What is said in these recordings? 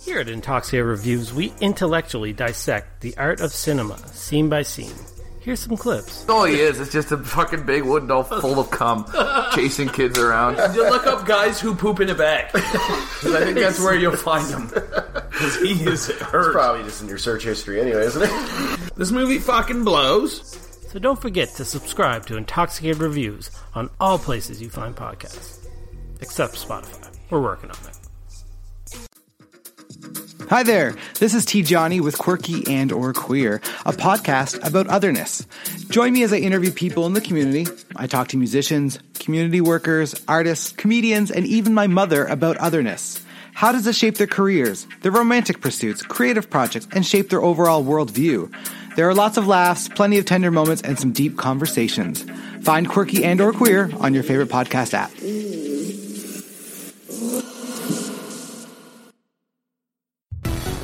Here at Intoxia Reviews, we intellectually dissect the art of cinema, scene by scene. Here's some clips. All he is is just a fucking big wooden doll full of cum, chasing kids around. You look up guys who poop in a bag. 'Cause I think that's where you'll find them. Because he is hurt. Probably just in your search history anyway, isn't it? This movie fucking blows. So don't forget to subscribe to Intoxicated Reviews on all places you find podcasts. Except Spotify. We're working on it. Hi there. This is T Johnny with Quirky and or Queer, a podcast about otherness. Join me as I interview people in the community. I talk to musicians, community workers, artists, comedians, and even my mother about otherness. How does it shape their careers, their romantic pursuits, creative projects, and shape their overall worldview? There are lots of laughs, plenty of tender moments, and some deep conversations. Find Quirky and or Queer on your favorite podcast app. Mm.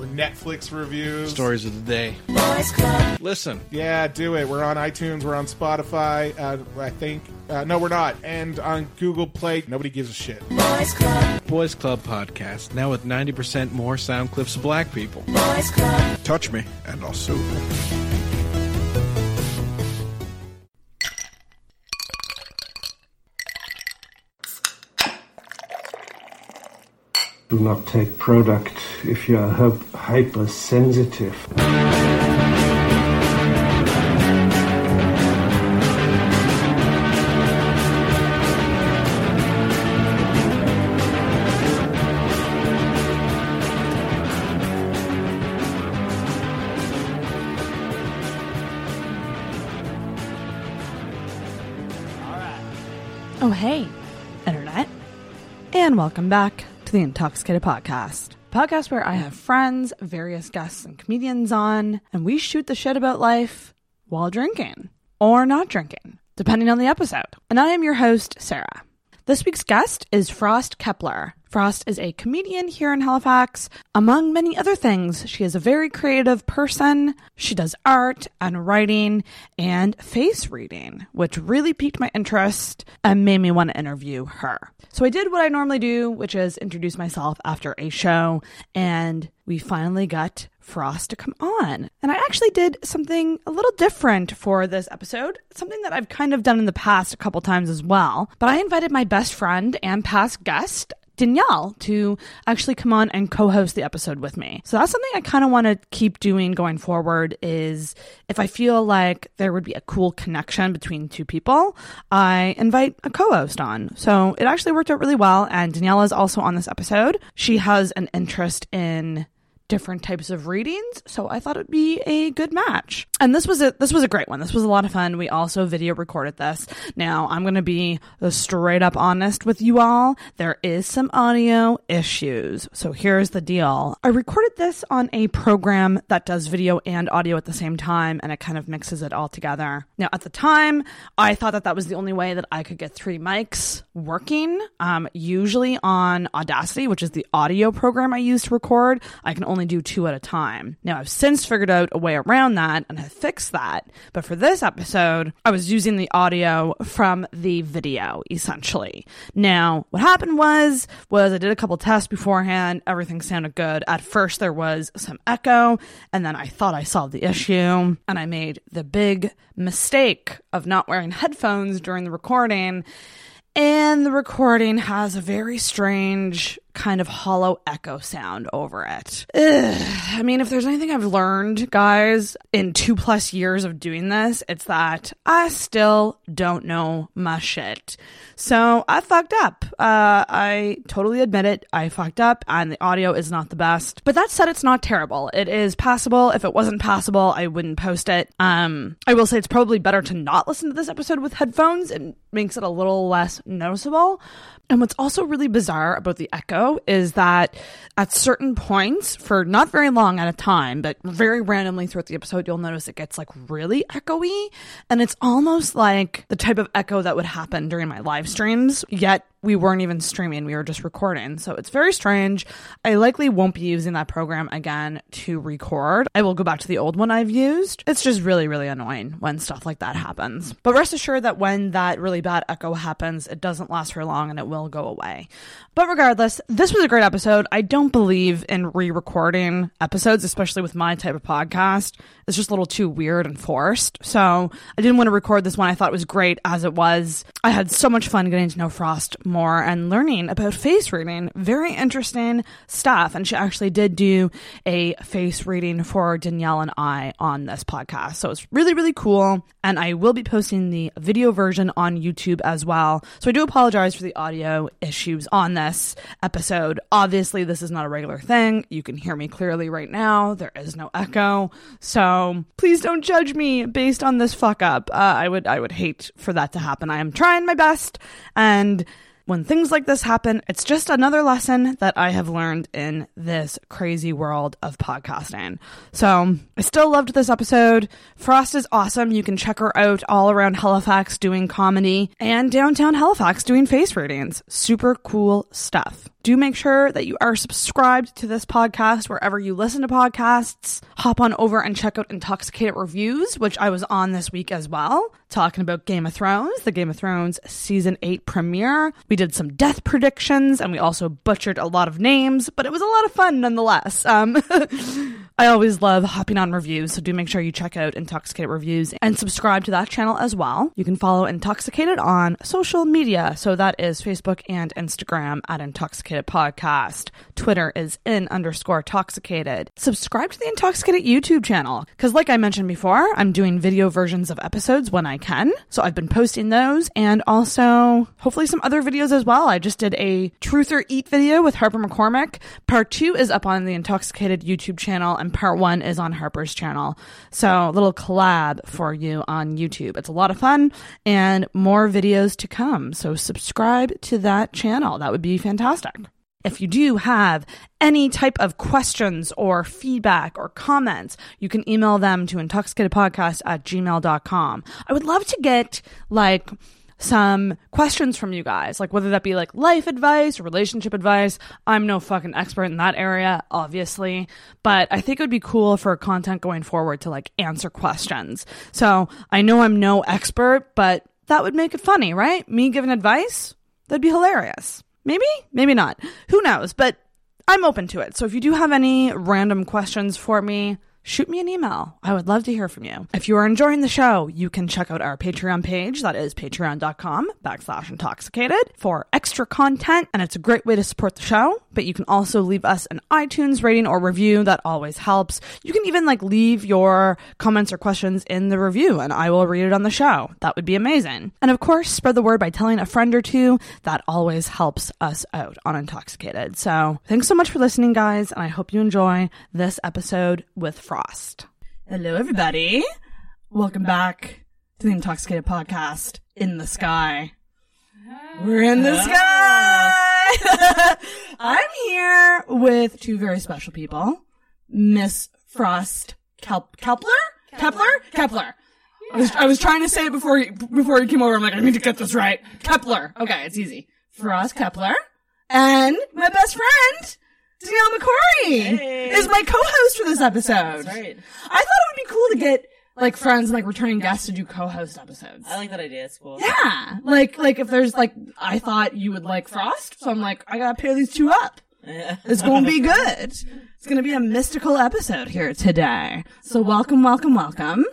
We're Netflix reviews. Stories of the day. Listen, Yeah, do it. We're on iTunes. We're on Spotify. Uh, I think. Uh, no, we're not. And on Google Play. Nobody gives a shit. Boys Club Boys Club podcast now with ninety percent more sound clips of black people. Boys Club. Touch me, and I'll sue. Do not take product if you are hypersensitive. Oh, hey, Internet. And welcome back to the Intoxicated Podcast. Podcast where I have friends, various guests, and comedians on, and we shoot the shit about life while drinking or not drinking, depending on the episode. And I am your host, Sarah. This week's guest is Frost Kepler. Frost is a comedian here in Halifax. Among many other things, she is a very creative person. She does art and writing and face reading, which really piqued my interest and made me want to interview her. So I did what I normally do, which is introduce myself after a show, and we finally got Frost to come on. And I actually did something a little different for this episode, something that I've kind of done in the past a couple times as well. But I invited my best friend and past guest, Danielle to actually come on and co-host the episode with me. So that's something I kind of want to keep doing going forward is if I feel like there would be a cool connection between two people, I invite a co-host on. So it actually worked out really well and Danielle is also on this episode. She has an interest in different types of readings so i thought it'd be a good match. And this was a this was a great one. This was a lot of fun. We also video recorded this. Now i'm going to be straight up honest with you all. There is some audio issues. So here's the deal. I recorded this on a program that does video and audio at the same time and it kind of mixes it all together. Now at the time i thought that that was the only way that i could get three mics working. Um, usually on audacity which is the audio program i use to record i can only do two at a time. Now, I've since figured out a way around that and have fixed that. But for this episode, I was using the audio from the video, essentially. Now, what happened was, was I did a couple tests beforehand. Everything sounded good. At first, there was some echo, and then I thought I solved the issue, and I made the big mistake of not wearing headphones during the recording. And the recording has a very strange kind of hollow echo sound over it. Ugh. I mean, if there's anything I've learned, guys, in two plus years of doing this, it's that I still don't know my shit. So I fucked up. Uh, I totally admit it. I fucked up, and the audio is not the best. But that said, it's not terrible. It is passable. If it wasn't passable, I wouldn't post it. Um, I will say it's probably better to not listen to this episode with headphones. It makes it a little less noticeable. And what's also really bizarre about the echo is that at certain points, for not very long at a time, but very randomly throughout the episode, you'll notice it gets like really echoey. And it's almost like the type of echo that would happen during my live streams, yet we weren't even streaming, we were just recording. So it's very strange. I likely won't be using that program again to record. I will go back to the old one I've used. It's just really, really annoying when stuff like that happens. But rest assured that when that really bad echo happens, it doesn't last for long and it will go away. But regardless, this was a great episode. I don't believe in re recording episodes, especially with my type of podcast. It's just a little too weird and forced. So I didn't want to record this one. I thought it was great as it was. I had so much fun getting to know Frost more and learning about face reading. Very interesting stuff. And she actually did do a face reading for Danielle and I on this podcast. So it's really, really cool. And I will be posting the video version on YouTube as well. So I do apologize for the audio issues on this episode. Obviously, this is not a regular thing. You can hear me clearly right now. There is no echo. So please don't judge me based on this fuck up. Uh, I would, I would hate for that to happen. I am trying my best and when things like this happen, it's just another lesson that I have learned in this crazy world of podcasting. So I still loved this episode. Frost is awesome. You can check her out all around Halifax doing comedy and downtown Halifax doing face readings. Super cool stuff. Do make sure that you are subscribed to this podcast wherever you listen to podcasts. Hop on over and check out Intoxicated Reviews, which I was on this week as well, talking about Game of Thrones, the Game of Thrones season 8 premiere. We did some death predictions and we also butchered a lot of names, but it was a lot of fun nonetheless. Um, I always love hopping on reviews, so do make sure you check out Intoxicated Reviews and subscribe to that channel as well. You can follow Intoxicated on social media, so that is Facebook and Instagram at Intoxicated Podcast. Twitter is in underscore Toxicated. Subscribe to the Intoxicated YouTube channel, because like I mentioned before, I'm doing video versions of episodes when I can, so I've been posting those and also hopefully some other videos as well. I just did a Truth or Eat video with Harper McCormick. Part two is up on the Intoxicated YouTube channel part one is on Harper's channel. So a little collab for you on YouTube. It's a lot of fun and more videos to come. So subscribe to that channel. That would be fantastic. If you do have any type of questions or feedback or comments, you can email them to intoxicatedpodcast at gmail.com. I would love to get like some questions from you guys, like whether that be like life advice or relationship advice. I'm no fucking expert in that area, obviously, but I think it would be cool for content going forward to like answer questions. So I know I'm no expert, but that would make it funny, right? Me giving advice? That'd be hilarious. Maybe, maybe not. Who knows? But I'm open to it. So if you do have any random questions for me, shoot me an email. I would love to hear from you. If you are enjoying the show, you can check out our Patreon page. That is patreon.com backslash intoxicated for extra content. And it's a great way to support the show. But you can also leave us an iTunes rating or review. That always helps. You can even like leave your comments or questions in the review and I will read it on the show. That would be amazing. And of course, spread the word by telling a friend or two. That always helps us out on Intoxicated. So thanks so much for listening, guys. And I hope you enjoy this episode with Frost. Hello, everybody. Welcome back to the Intoxicated Podcast in the Sky. We're in the sky! I'm here with two very special people. Miss Frost Kelp- Kepler? Kepler? Kepler. I was, I was trying to say it before you, before you came over. I'm like, I need to get this right. Kepler. Okay, it's easy. Frost Kepler. And my best friend, Danielle McCory, is my co-host for this episode. right. I thought it would be cool to get like friends and like returning guests to do co-host episodes. I like that idea. It's cool. Yeah, like like if there's like I thought you would like Frost, so I'm like I gotta pair these two up. It's gonna be good. It's gonna be a mystical episode here today. So welcome, welcome, welcome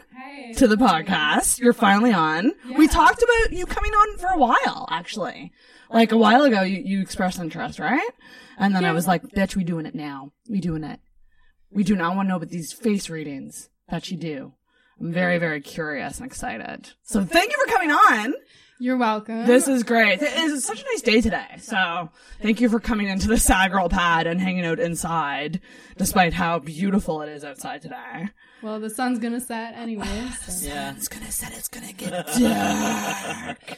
to the podcast. You're finally on. We talked about you coming on for a while, actually. Like a while ago, you, you expressed interest, right? And then I was like, bitch, we doing it now. We doing it. We do not want to know about these face readings that you do. I'm very, very curious and excited. So thank you for coming on. You're welcome. This is great. It is such a nice day today. So thank you for coming into the Sad Girl Pad and hanging out inside, despite how beautiful it is outside today. well, the sun's gonna set anyways. so- Yeah. It's gonna set. It's gonna get dark.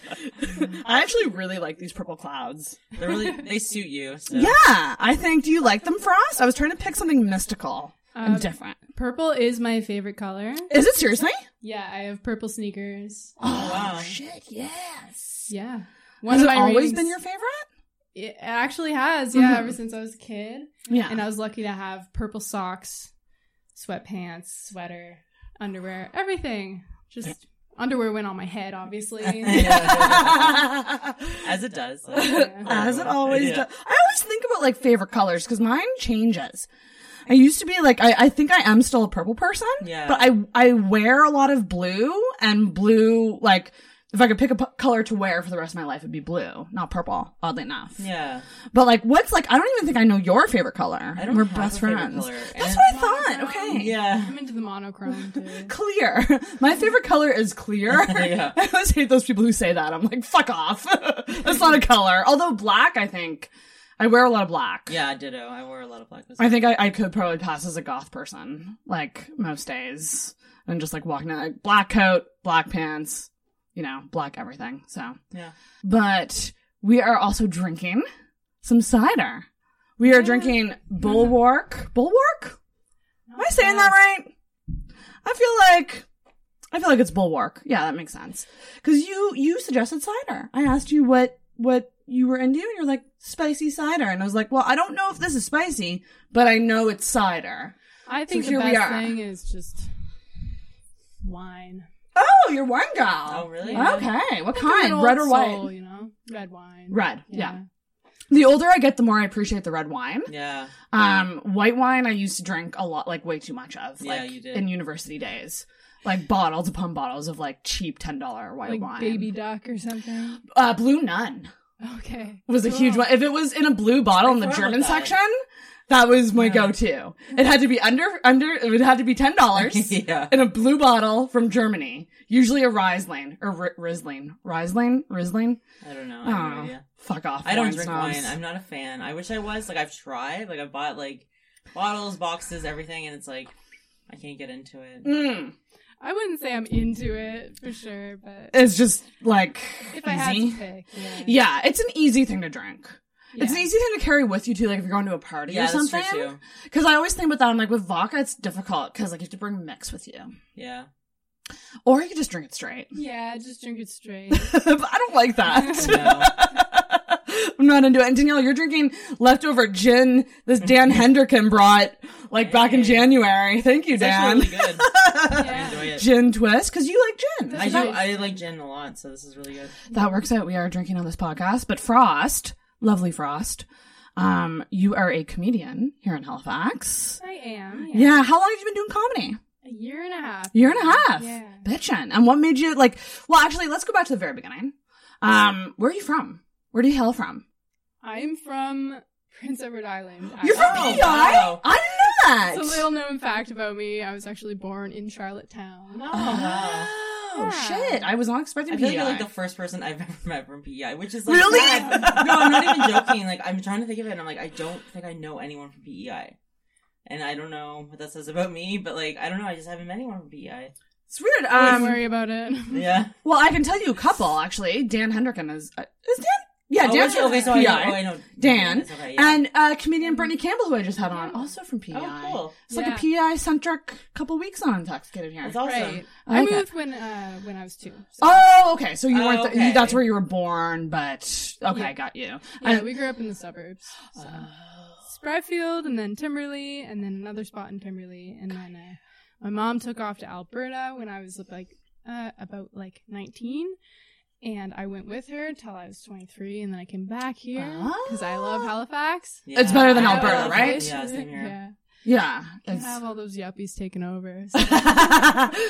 I actually really like these purple clouds. They really they suit you. So. Yeah, I think. Do you like them, Frost? I was trying to pick something mystical and Um, different. Purple is my favorite color. Is it seriously? Yeah, I have purple sneakers. Oh, shit! Yes. Yeah. One Has of it my always readings- been your favorite? It actually has, yeah, Mhm. ever since I was a kid. Yeah. And I was lucky to have purple socks, sweatpants, sweater, underwear, everything. Just underwear went on my head, obviously. As it does. As it always Yeah. does. I always think about like favorite colors because mine changes. I used to be like I, I think I am still a purple person. Yeah. But I I wear a lot of blue and blue like if I could pick a p- color to wear for the rest of my life, it'd be blue, not purple. Oddly enough. Yeah. But like, what's like? I don't even think I know your favorite color. I don't We're have best a friends. color. That's And- what I thought. Okay. Yeah. I'm into the monochrome too. Clear. My favorite color is clear. Yeah. I always hate those people who say that. I'm like, fuck off. That's not a color. Although black, I think I wear a lot of black. Yeah, ditto. I wear a lot of black. I think I, I could probably pass as a goth person, like most days, and just like walking out, like black coat, black pants, you know, black everything. So, Yeah. but we are also drinking some cider. We are drinking Bulwark. Bulwark? Am I saying that right? I feel like I feel like it's Bulwark. Yeah, that makes sense. Because you you suggested cider. I asked you what what you were into, and you're like spicy cider, and I was like, well, I don't know if this is spicy, but I know it's cider. I think So the we best are. thing is just wine. Oh, you're wine gal. Oh, really? Okay, what kind? Red or white? soul, you know, red wine. Red. Yeah. The older I get, the more I appreciate the red wine. Yeah. Um, white wine I used to drink a lot, like way too much of. Yeah, like you did. in university days. Like bottles upon bottles of like cheap ten dollar white Like wine. baby duck or something. Uh, Blue Nun Okay. was a huge one. If it was in a blue bottle I in the German that. section, that was my go-to. It had to be under under. It had to be ten dollars Yeah. in a blue bottle from Germany. Usually a Riesling or R- Riesling, Riesling, Riesling. I don't know. I have no Oh, idea. fuck off. I don't drink snobs. wine. I'm not a fan. I wish I was. Like I've tried. Like I've bought like bottles, boxes, everything, and it's like I can't get into it. Mm. I wouldn't say I'm into it for sure, but It's just like if I had easy. to pick, yeah. Yeah, it's an easy thing to drink. It's an easy thing to carry with you too, like if you're going to a party Yeah, or that's true, something. too. Because I always think about that. I'm like, with vodka, it's difficult because like you have to bring mix with you, Yeah. or you could just drink it straight. Yeah, just drink it straight. but I don't like that. I'm not into it. And Danielle, you're drinking leftover gin this Dan Hendricken brought like back in January. Thank you, It's Dan. actually really good. I enjoy it. Gin twist because you like gin. I do. I like gin a lot, so this is really good. That works out. We are drinking on this podcast. But Frost, lovely Frost, um, you are a comedian here in Halifax. I am. Yeah. How long have you been doing comedy? A year and a half. Year and a half. Yeah. Bitchin'. And what made you like? Well, actually, let's go back to the very beginning. Um, where are you from? Where do you hail from? I'm from Prince Edward Island. You're from actually. PEI? I didn't know that. It's a little known fact about me. I was actually born in Charlottetown. Oh oh shit! I was not expecting I feel PEI. like you're like the first person I've ever met from PEI, which is like Really? sad. no, I'm not even joking. Like I'm trying to think of it, and I'm like, I don't think I know anyone from PEI, and I don't know what that says about me. But like, I don't know. I just haven't met anyone from PEI. It's weird. Don't Um, worry about it. Yeah. well, I can tell you a couple actually. Dan Hendricken is uh, is Dan. Yeah, Oh, Dan's okay, okay, so I know- oh, I know Dan Dan, okay, yeah. and uh, comedian Brittany Campbell, who I just had on, also from PI. Oh, cool. It's like a PI centric couple weeks on Intoxicated here. That's awesome. Right. I I like it. moved when uh when I was two. So. Oh, okay. So you Oh, weren't. th- okay. that's where you were born, but okay, Yeah. got you. Yeah, And- we grew up in the suburbs. So. Spryfield and then Timberlea and then another spot in Timberlea and then uh, my mom took off to Alberta when I was like uh, about like 19 and I went with her until I was 23 and then I came back here because I love Halifax. It's better than I- I Alberta, right? Yeah, same here. Yeah. yeah. Can't it's- have all those yuppies taking over.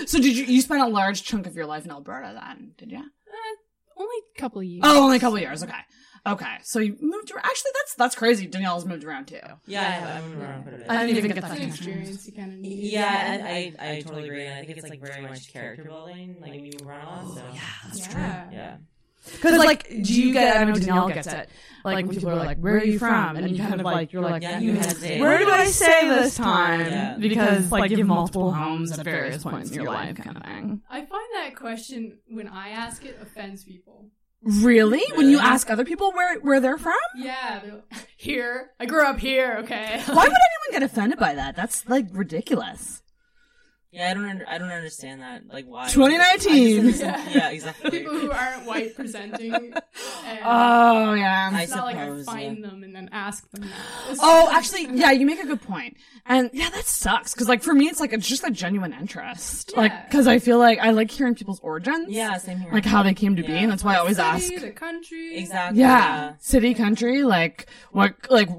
so did you? You spent a large chunk of your life in Alberta then? Did you? Uh, only a couple of years. Oh, only a couple years. Okay. Okay. So you moved around. Actually, that's that's crazy. Danielle's moved around too. Yeah, I have. I'm around quite a bit. I didn't even get that. experience you kind of need. Yeah, and I, I totally agree. I think it's like very much character building, like when you move around a lot. So oh, yeah, that's true. Yeah. Because like, do you get? I know Danielle gets it. Like when people are like, "Where are you from?" and you kind of like, you're like, Yeah, you hesitate. "Where do I say this time?" Yeah. Because like, you have multiple homes at various points in your life, kind of thing. I find that question when I ask it offends people. Really? When you ask other people where where they're from? Yeah, here. I grew up here. Okay. Why would anyone get offended by that? That's like ridiculous. Yeah, I don't. Under, I don't understand that. Like why? 2019. I just understand- yeah, exactly. People who aren't white presenting. And Oh yeah. I it's not like I suppose, find them and then ask them that. Oh, just- actually, yeah, you make a good point. And yeah, that sucks. Cause like for me, it's like, it's just a genuine interest. Like, cause I feel like I like hearing people's origins. Yeah, same here. Like how they came to be. And that's why I always ask. City, the country. exactly. Yeah. City, country, like what, like,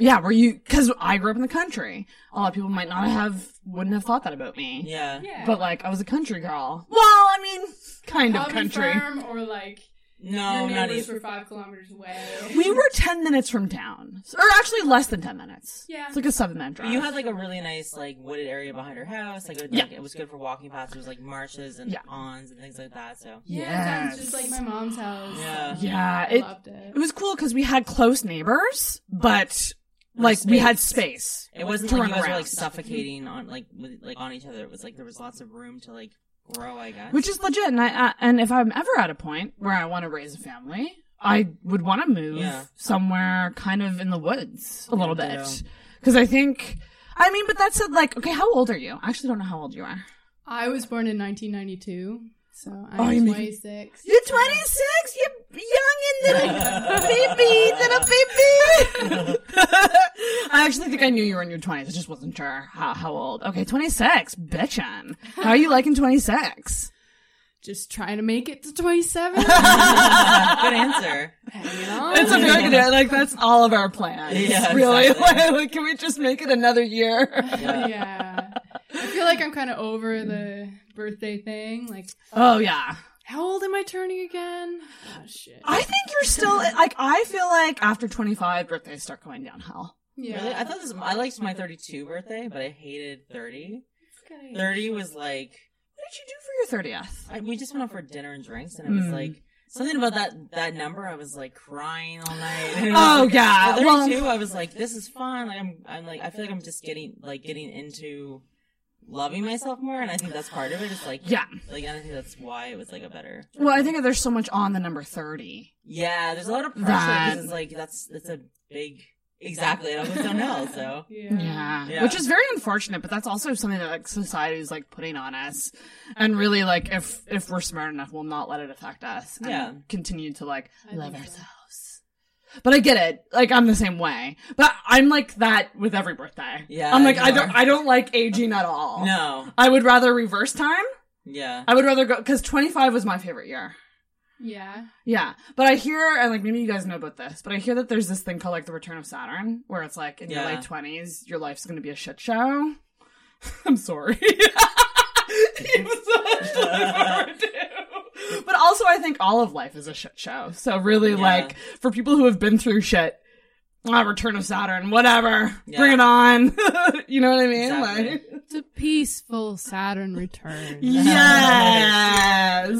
yeah, were you, cause I grew up in the country. A lot of people might not have, wouldn't have thought that about me. Yeah. Yeah. But like, I was a country girl. Well, I mean, kind of country. farm or like No, your not neighbors even. were five kilometers away. We were 10 minutes from town. Or actually less than 10 minutes. Yeah. It's like a seven minute But drive. you had like a really nice like wooded area behind her house. Like, it, Yeah. like it was good for walking paths. There was like marshes and Yeah. ponds and things like that. So Yeah, Yes. it just like my mom's house. Yeah. Yeah, I it, loved it. it was cool because we had close neighbors, but like we had space. it wasn't to like run you guys were like suffocating on like with, like on each other. It was like there was lots of room to like grow. I guess. which is legit. And I, uh, and if I'm ever at a point where I want to raise a family, I would want to move Yeah. somewhere kind of in the woods a little Yeah, bit ditto. because I think. I mean, but that said, like, okay, how old are you? I actually don't know how old you are. I was born in 1992, so I'm Oh, you make- 26. You're 26. You're young and little baby, little baby. I actually think I knew you were in your 20s. I just wasn't sure how, how old. Okay, 26. Bitchin'. How are you liking 26? Just trying to make it to 27. good answer. Hanging on. It's a very good, like, that's all of our plans. Yeah, really. exactly. Like, can we just make it another year? yeah. I feel like I'm kind of over the birthday thing. Like, Oh, yeah. how old am I turning again? Oh, shit. I think you're still, like, I feel like after 25, birthdays start going downhill. Yeah. Really? I thought this. I liked my 32 birthday, but I hated 30. 30 was like What did you do for your 30th? I, we just went out for dinner and drinks, and it was Mm. like something about that that number. I was like crying all night. And it was Oh, like-. At Well- 32, I was like, this is fun. Like, I'm, I'm like, I feel like I'm just getting like getting into loving myself more, and I think that's part of it. It's like, Yeah. like, I think that's why it was like a better. Well, I think there's so much on the number 30. Yeah, there's a lot of pressure That- because it's like that's it's a big exactly. And I was downhill, so Yeah. Yeah. Which is very unfortunate, but that's also something that like society is like putting on us. And really like if if we're smart enough, we'll not let it affect us and Yeah. continue to like love ourselves. But I get it. Like I'm the same way. But I'm like that with every birthday. Yeah, I'm like I don't. I don't like aging at all. No. I would rather reverse time. yeah. I would rather go cuz 25 was my favorite year. Yeah. Yeah, but I hear, and like maybe you guys know about this, but I hear that there's this thing called like the Return of Saturn, where it's like in your late twenties, your life's going to be a shit show. I'm sorry. You have so much to look forward to. But also, I think all of life is a shit show. So really, Yeah. like for people who have been through shit, ah, Return of Saturn, whatever, Yeah. bring it on. you know what I mean? Exactly. Like, It's a peaceful Saturn return. yes.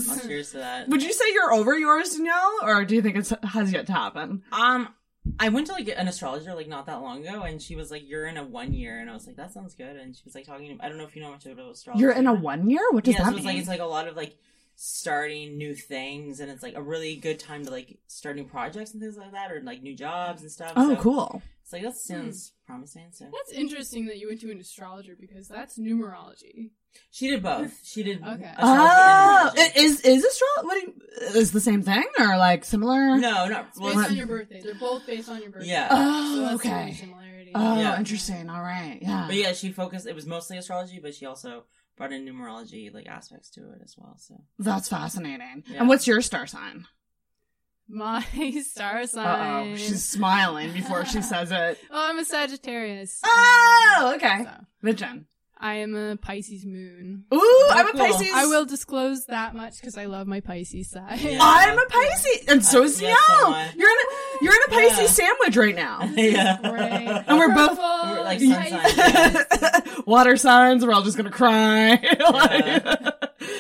Well, cheers to that. Would you say you're over yours, Danielle, or do you think it has yet to happen? Um, I went to like an astrologer like not that long ago, and she was like, "You're in a one year," and I was like, "That sounds good." And she was like talking. To, I don't know if you know much about astrology. You're in a one year. What does yeah, that so it's mean? like it's like a lot of like starting new things, and it's like a really good time to like start new projects and things like that, or like new jobs and stuff. oh, So cool. It's like that hmm. sounds promising. So That's interesting that you went to an astrologer because that's numerology. she did both. She did Okay. Oh, and is is astrology? What do you, is the same thing or like similar? No, no. It's Well, based on your birthday. They're both based on your birthday. Yeah. Oh, So that's okay. similarity. Oh, Yeah. interesting. All right. Yeah. But yeah, she focused. It was mostly astrology, but she also brought in numerology like aspects to it as well. So That's fascinating. Yeah. And what's your star sign? My star Uh sign. oh, she's smiling before she says it. Oh, I'm a Sagittarius. Oh, okay. So, Vision. I am a Pisces moon. Ooh, I'm a. Pisces. I will disclose that much because I love my Pisces side. Yeah. I'm a Pisces, and so is yes, so Danielle. am I. You're in a you're in a Pisces Yeah. sandwich right now. yeah. Right. And we're both- We're like sun signs. Water signs. We're all just gonna cry. Like-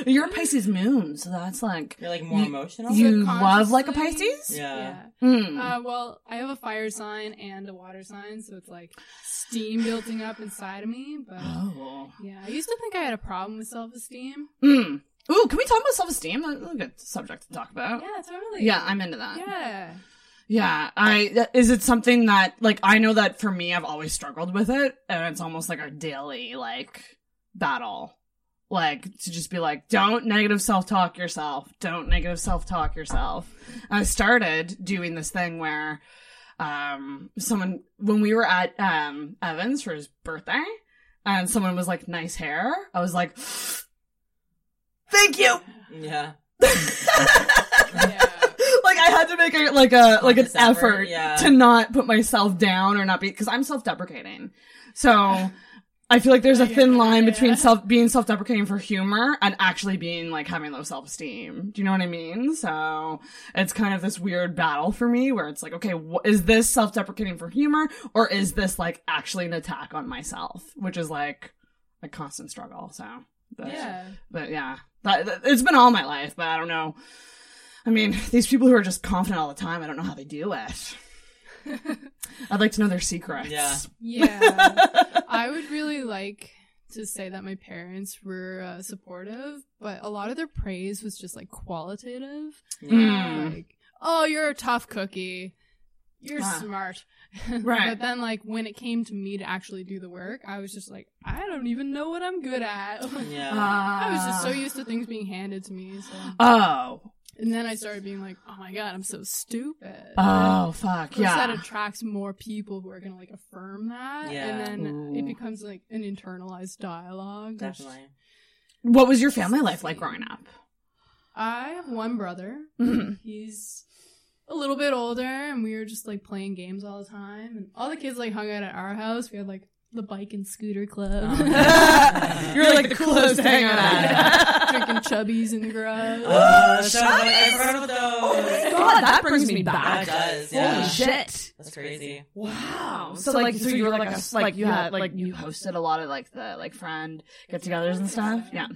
you're a Pisces moon, so that's like You're like more You- emotional. you love like a Pisces. Yeah. Yeah. Hmm. Uh, well, I have a fire sign and a water sign, so it's like steam building up inside of me. But Oh. yeah, I used to think I had a problem with self esteem. Mm. Ooh, can we talk about self-esteem? That's a good subject to talk about. Yeah, totally. Yeah, I'm into that. Yeah. Yeah, I is it something that like I know that for me I've always struggled with it and it's almost like a daily like battle like to just be like, don't negative self talk yourself. Don't negative self talk yourself. I started doing this thing where, um, someone, when we were at, um, Evan's for his birthday and someone was like, nice hair, I was like, thank you. Yeah. like I had to make a like a like an Conscious effort, effort yeah. to not put myself down or not be because I'm self-deprecating. So I feel like there's a thin line between self being self-deprecating for humor and actually being like having low self-esteem. Do you know what I mean? So it's kind of this weird battle for me where it's like, okay, wh- is this self-deprecating for humor or is this like actually an attack on myself, which is like a constant struggle. So but, Yeah. but yeah, that, that- it's been all my life, but I don't know. I mean, these people who are just confident all the time, I don't know how they do it. I'd like to know their secrets. Yeah. Yeah. I would really like to say that my parents were uh, supportive, but a lot of their praise was just like qualitative. Yeah. Like, oh, you're a tough cookie. You're Ah. smart. Right. but then, like, when it came to me to actually do the work, I was just like, I don't even know what I'm good at. Yeah. I was just so used to things being handed to me. So. Oh. And then I started being like, oh my god, I'm so stupid. Oh, fuck, Yeah. course, That attracts more people who are gonna like affirm that, Yeah. and then Ooh. it becomes like an internalized dialogue. which- Definitely. What was your family life like growing up? I have one brother. Mhm. He's a little bit older, and we were just like playing games all the time. And all the kids like hung out at our house. We had like the bike and scooter club. Oh, you're like the coolest to hang out at. Drinking chubbies in the garage. Shut up, I forgot about those. Oh, oh God, that brings me back. That does, yeah. Holy shit. That's crazy. Wow. So, like, so you were like, a, like you had like you hosted a lot of like the like friend get-togethers and stuff. Yeah.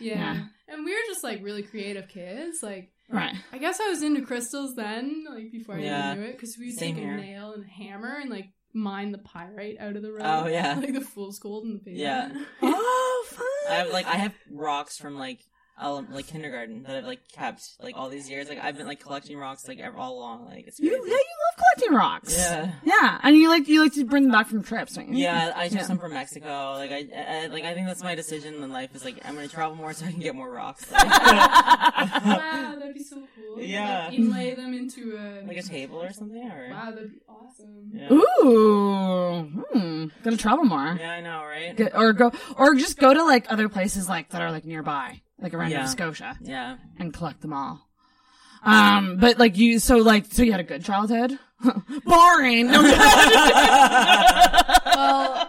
Yeah. And we were just like really creative kids. Like, Right. I guess I was into crystals then, like before I Yeah. even knew it, because we'd Same take here. a nail and a hammer and like mine the pyrite out of the road. Oh, yeah. like the fool's gold in the pavement. Yeah. Oh, fun. I have like I have rocks from like ele- like kindergarten that I've like kept like all these years. Like I've been like collecting rocks like ever, all along. Like it's You, yeah, you love collecting rocks. Yeah. Yeah, and you like you like to bring them back from trips, don't? Yeah, I took Yeah. some from Mexico. Like I, I, like I think that's my decision in life is like I'm gonna travel more so I can get more rocks. wow, that'd be so cool. Yeah. Like, inlay them into a like a table or something. Or Wow, that'd be awesome. Yeah. Ooh, hmm. Gotta travel more. Yeah, I know, right? Go- or go, or just go to like other places like that are like nearby, like around Yeah. Nova Scotia, Yeah. and collect them all. Um, but like you, so like, so you had a good childhood. Boring. No, Well,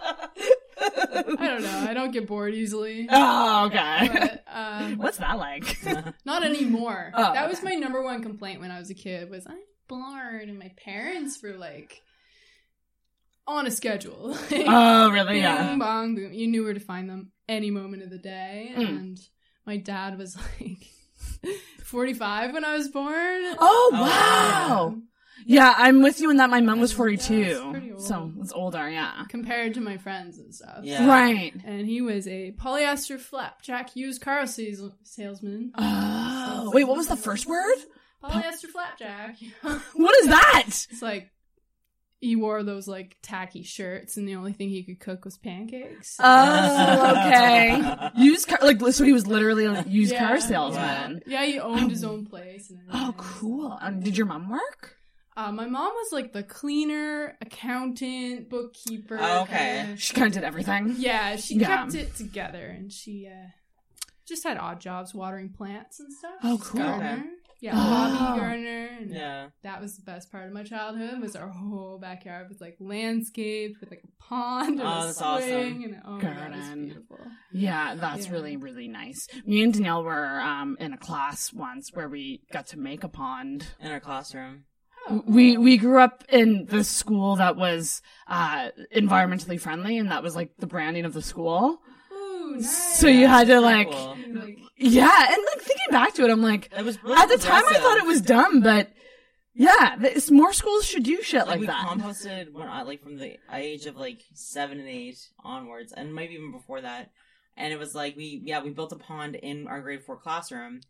I don't know. I don't get bored easily. Oh, okay. But, um, What's that like? Not anymore. Oh, that was my number one complaint when I was a kid. Was I'm bored, and my parents were like on a schedule. Like, Oh, really? Boom, Yeah. bong, boom. You knew where to find them any moment of the day, Mm. and my dad was like 45 when I was born. Oh, oh wow. Yeah, I'm with you in that. My mom was 42, pretty old. so it's older. Yeah. Compared to my friends and stuff. Yeah. Right. And he was a polyester flapjack used car sales- salesman. Oh, wait, what was the first word? Polyester flapjack. What is that? It's like he wore those like tacky shirts, and the only thing he could cook was pancakes. Oh, okay. Used car, like so he was literally a used Yeah, car salesman. Yeah, he owned his own place. And. Oh, cool. Um, did your mom work? Uh, my mom was like the cleaner, accountant, bookkeeper. Oh, okay. kinda- She kind of did everything. Yeah, she Yeah. kept it together, and she uh, just had odd jobs watering plants and stuff. Oh, cool. Gardener. Yeah, Oh. hobby gardener. And Yeah. that was the best part of my childhood. Was our whole backyard was like landscaped with like a pond and Oh, a that's swing, awesome. and oh my god, was Garden. beautiful. Yeah, that's Yeah. really really nice. Me and Danielle were um, in a class once where we got to make a pond. In our classroom. We we grew up in the school that was uh, environmentally friendly, and that was like the branding of the school. Ooh, nice. So you had to like, cool. Like, yeah, and like thinking back to it, I'm like, It was really at the time I thought it was dumb, but yeah, more schools should do shit like, we that. composted when I like from the age of like seven and eight onwards, and maybe even before that. And it was like we yeah we built a pond in our grade four classroom,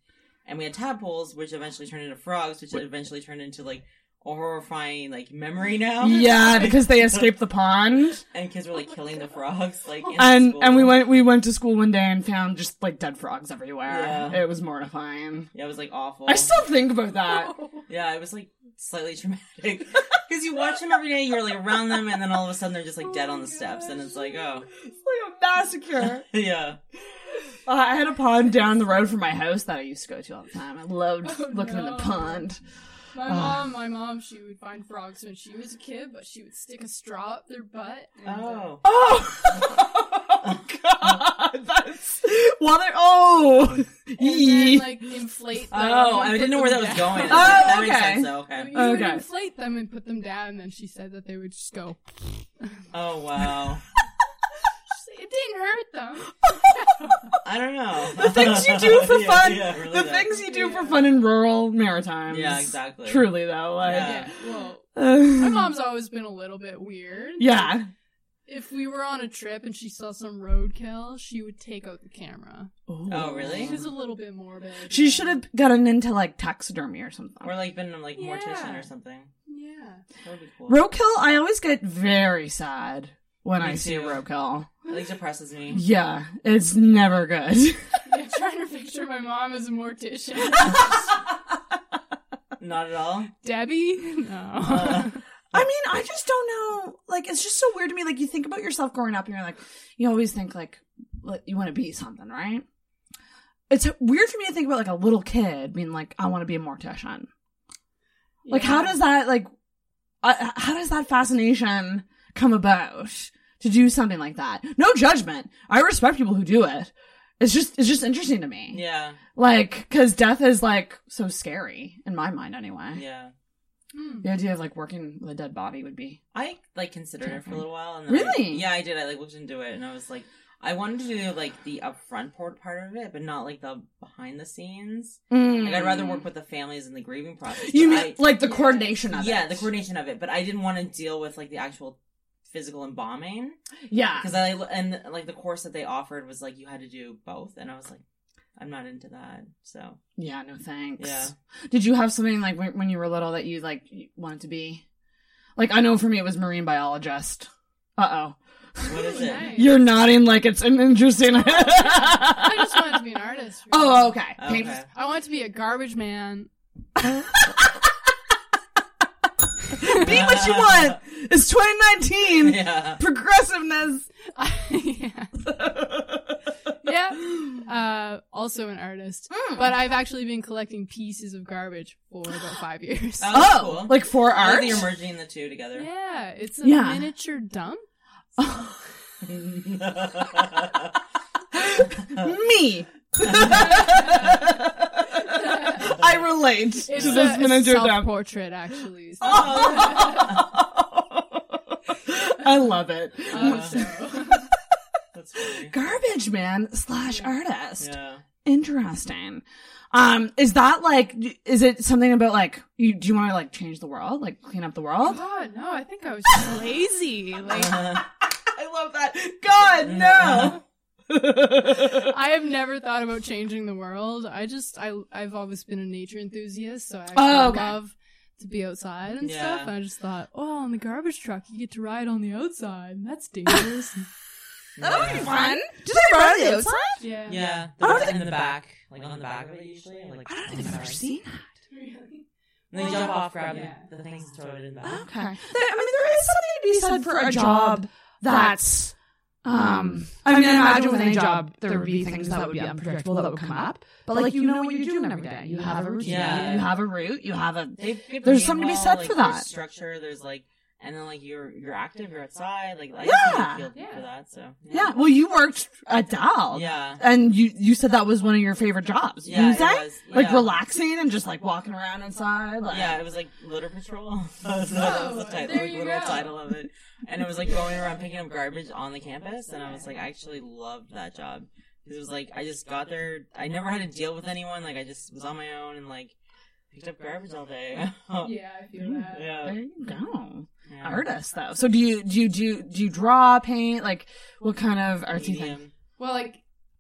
and we had tadpoles, which eventually turned into frogs, which eventually turned into like horrifying like memory now. Yeah, because they escaped the pond. and kids were like killing the frogs. Like And and we went we went to school one day and found just like dead frogs everywhere. Yeah. It was mortifying. Yeah, it was like awful. I still think about that. Yeah, it was like slightly traumatic because you watch them every day. You're like around them, and then all of a sudden they're just like dead on the steps, and it's like, oh, It's like a massacre. yeah. Uh, I had a pond down the road from my house that I used to go to all the time. I loved looking in the pond. My mom, my mom, she would find frogs when she was a kid, but she would stick a straw up their butt. And, uh, Oh, Oh God, that's while they're oh, and Yee. then like inflate them. oh, and I put didn't know where that them was down. going. Oh, that makes okay. sense. Though. Okay. You would Okay. inflate them and put them down, and then she said that they would just go. Oh wow. It didn't hurt them. I don't know. the things you do for Yeah, fun. yeah, really the don't. things you do for fun in rural Maritimes. Yeah, exactly. Truly though, like Yeah. Well, uh, my mom's always been a little bit weird. yeah. If we were on a trip and she saw some roadkill, she would take out the camera. Oh really? She was a little bit morbid. She should have gotten into like taxidermy or something. Or like been like mortician or something. Yeah. That would be cool. Roadkill, I always get very sad when Me I see too. roadkill. It like depresses me. Yeah, it's never good. I'm trying to picture my mom as a mortician. Not at all. Debbie? No. Uh, I mean, I just don't know. Like, it's just so weird to me. Like, you think about yourself growing up, and you're like, you always think like, like you want to be something, right? It's weird for me to think about like a little kid being like, I want to be a mortician. Like, how does that like, uh, how does that fascination come about to do something like that? No judgment. I respect people who do it. It's just, it's just interesting to me. yeah. Like, cause death is like so scary in my mind anyway. Yeah. Hmm. The idea of like working with a dead body would be. I like considered it for a little while, and then Really? I, yeah, I did. I like looked into it, and I was like, I wanted to do like the upfront part part of it, but not like the behind the scenes. Like I'd rather work with the families in the grieving process. Mm. You mean I- like the coordination of yeah, it? the coordination of it, but I didn't want to deal with like the actual physical embalming Yeah. because I and like the course that they offered was like you had to do both, and I was like, I'm not into that. So Yeah, no thanks. Yeah. Did you have something like when, when you were little that you like wanted to be? Like I know for me it was marine biologist. Uh oh. what is it? Nice. You're nodding like it's an interesting. I just wanted to be an artist. really. oh, okay. Okay. I wanted to be a garbage man. Be what you want. It's 2019. Yeah. Progressiveness. yeah. yeah. Uh, also an artist. But I've actually been collecting pieces of garbage for about five years. Oh, Oh, cool. like for art. that you're merging the two together. Yeah, it's a Yeah. miniature dump. Me. I relate It's to this a, miniature self dump. portrait, actually. So, I love it. uh, so- That's funny. Garbage man slash artist. Yeah. Interesting. Um, is that like, is it something about like, you, do you want to like change the world? Like clean up the world? God, no, I think I was just lazy. Like, I love that. God, no. I have never thought about changing the world. I just, I, I've always been a nature enthusiast, so I Oh, okay. love to be outside and Yeah. stuff. And I just thought, oh, on the garbage truck, you get to ride on the outside. and That's dangerous. that would be fun. Did I ride on the outside? yeah. Yeah. The, in the back. Like on the back of it usually. Like, I don't think I've ever seen that. Really? And then you jump off, grab Yeah. the, the things and throw it in the back. Okay. I mean, there is something to be said for a job that's. Um, I mean, I imagine with any job there would be things that would be unpredictable that would come up, but like you know what you're doing every day. You have a routine. Yeah. You have a route. You have a. They've given There's something to be well, said like, for there's that. Structure. There's like, and then like you're you're active. You're outside. Like I Yeah. feel Yeah. for that. So Yeah. Well, you worked at Dal. Yeah. And you you said that was one of your favorite jobs. Yeah, you it say? was. Like relaxing and just like walking around inside. Like, Yeah, it was like litter patrol. that was, that was the oh, title, there like, you literal go. title of it. And it was like going around picking up garbage on the campus, and I was like, I actually loved that job because it was like I just got there. I never had to deal with anyone. Like I just was on my own and like picked up garbage all day. Yeah, I feel that. yeah. There you go. Yeah. Artist though. So do you do you do do you draw, paint? Like what kind of artsy thing? Medium. Well, like,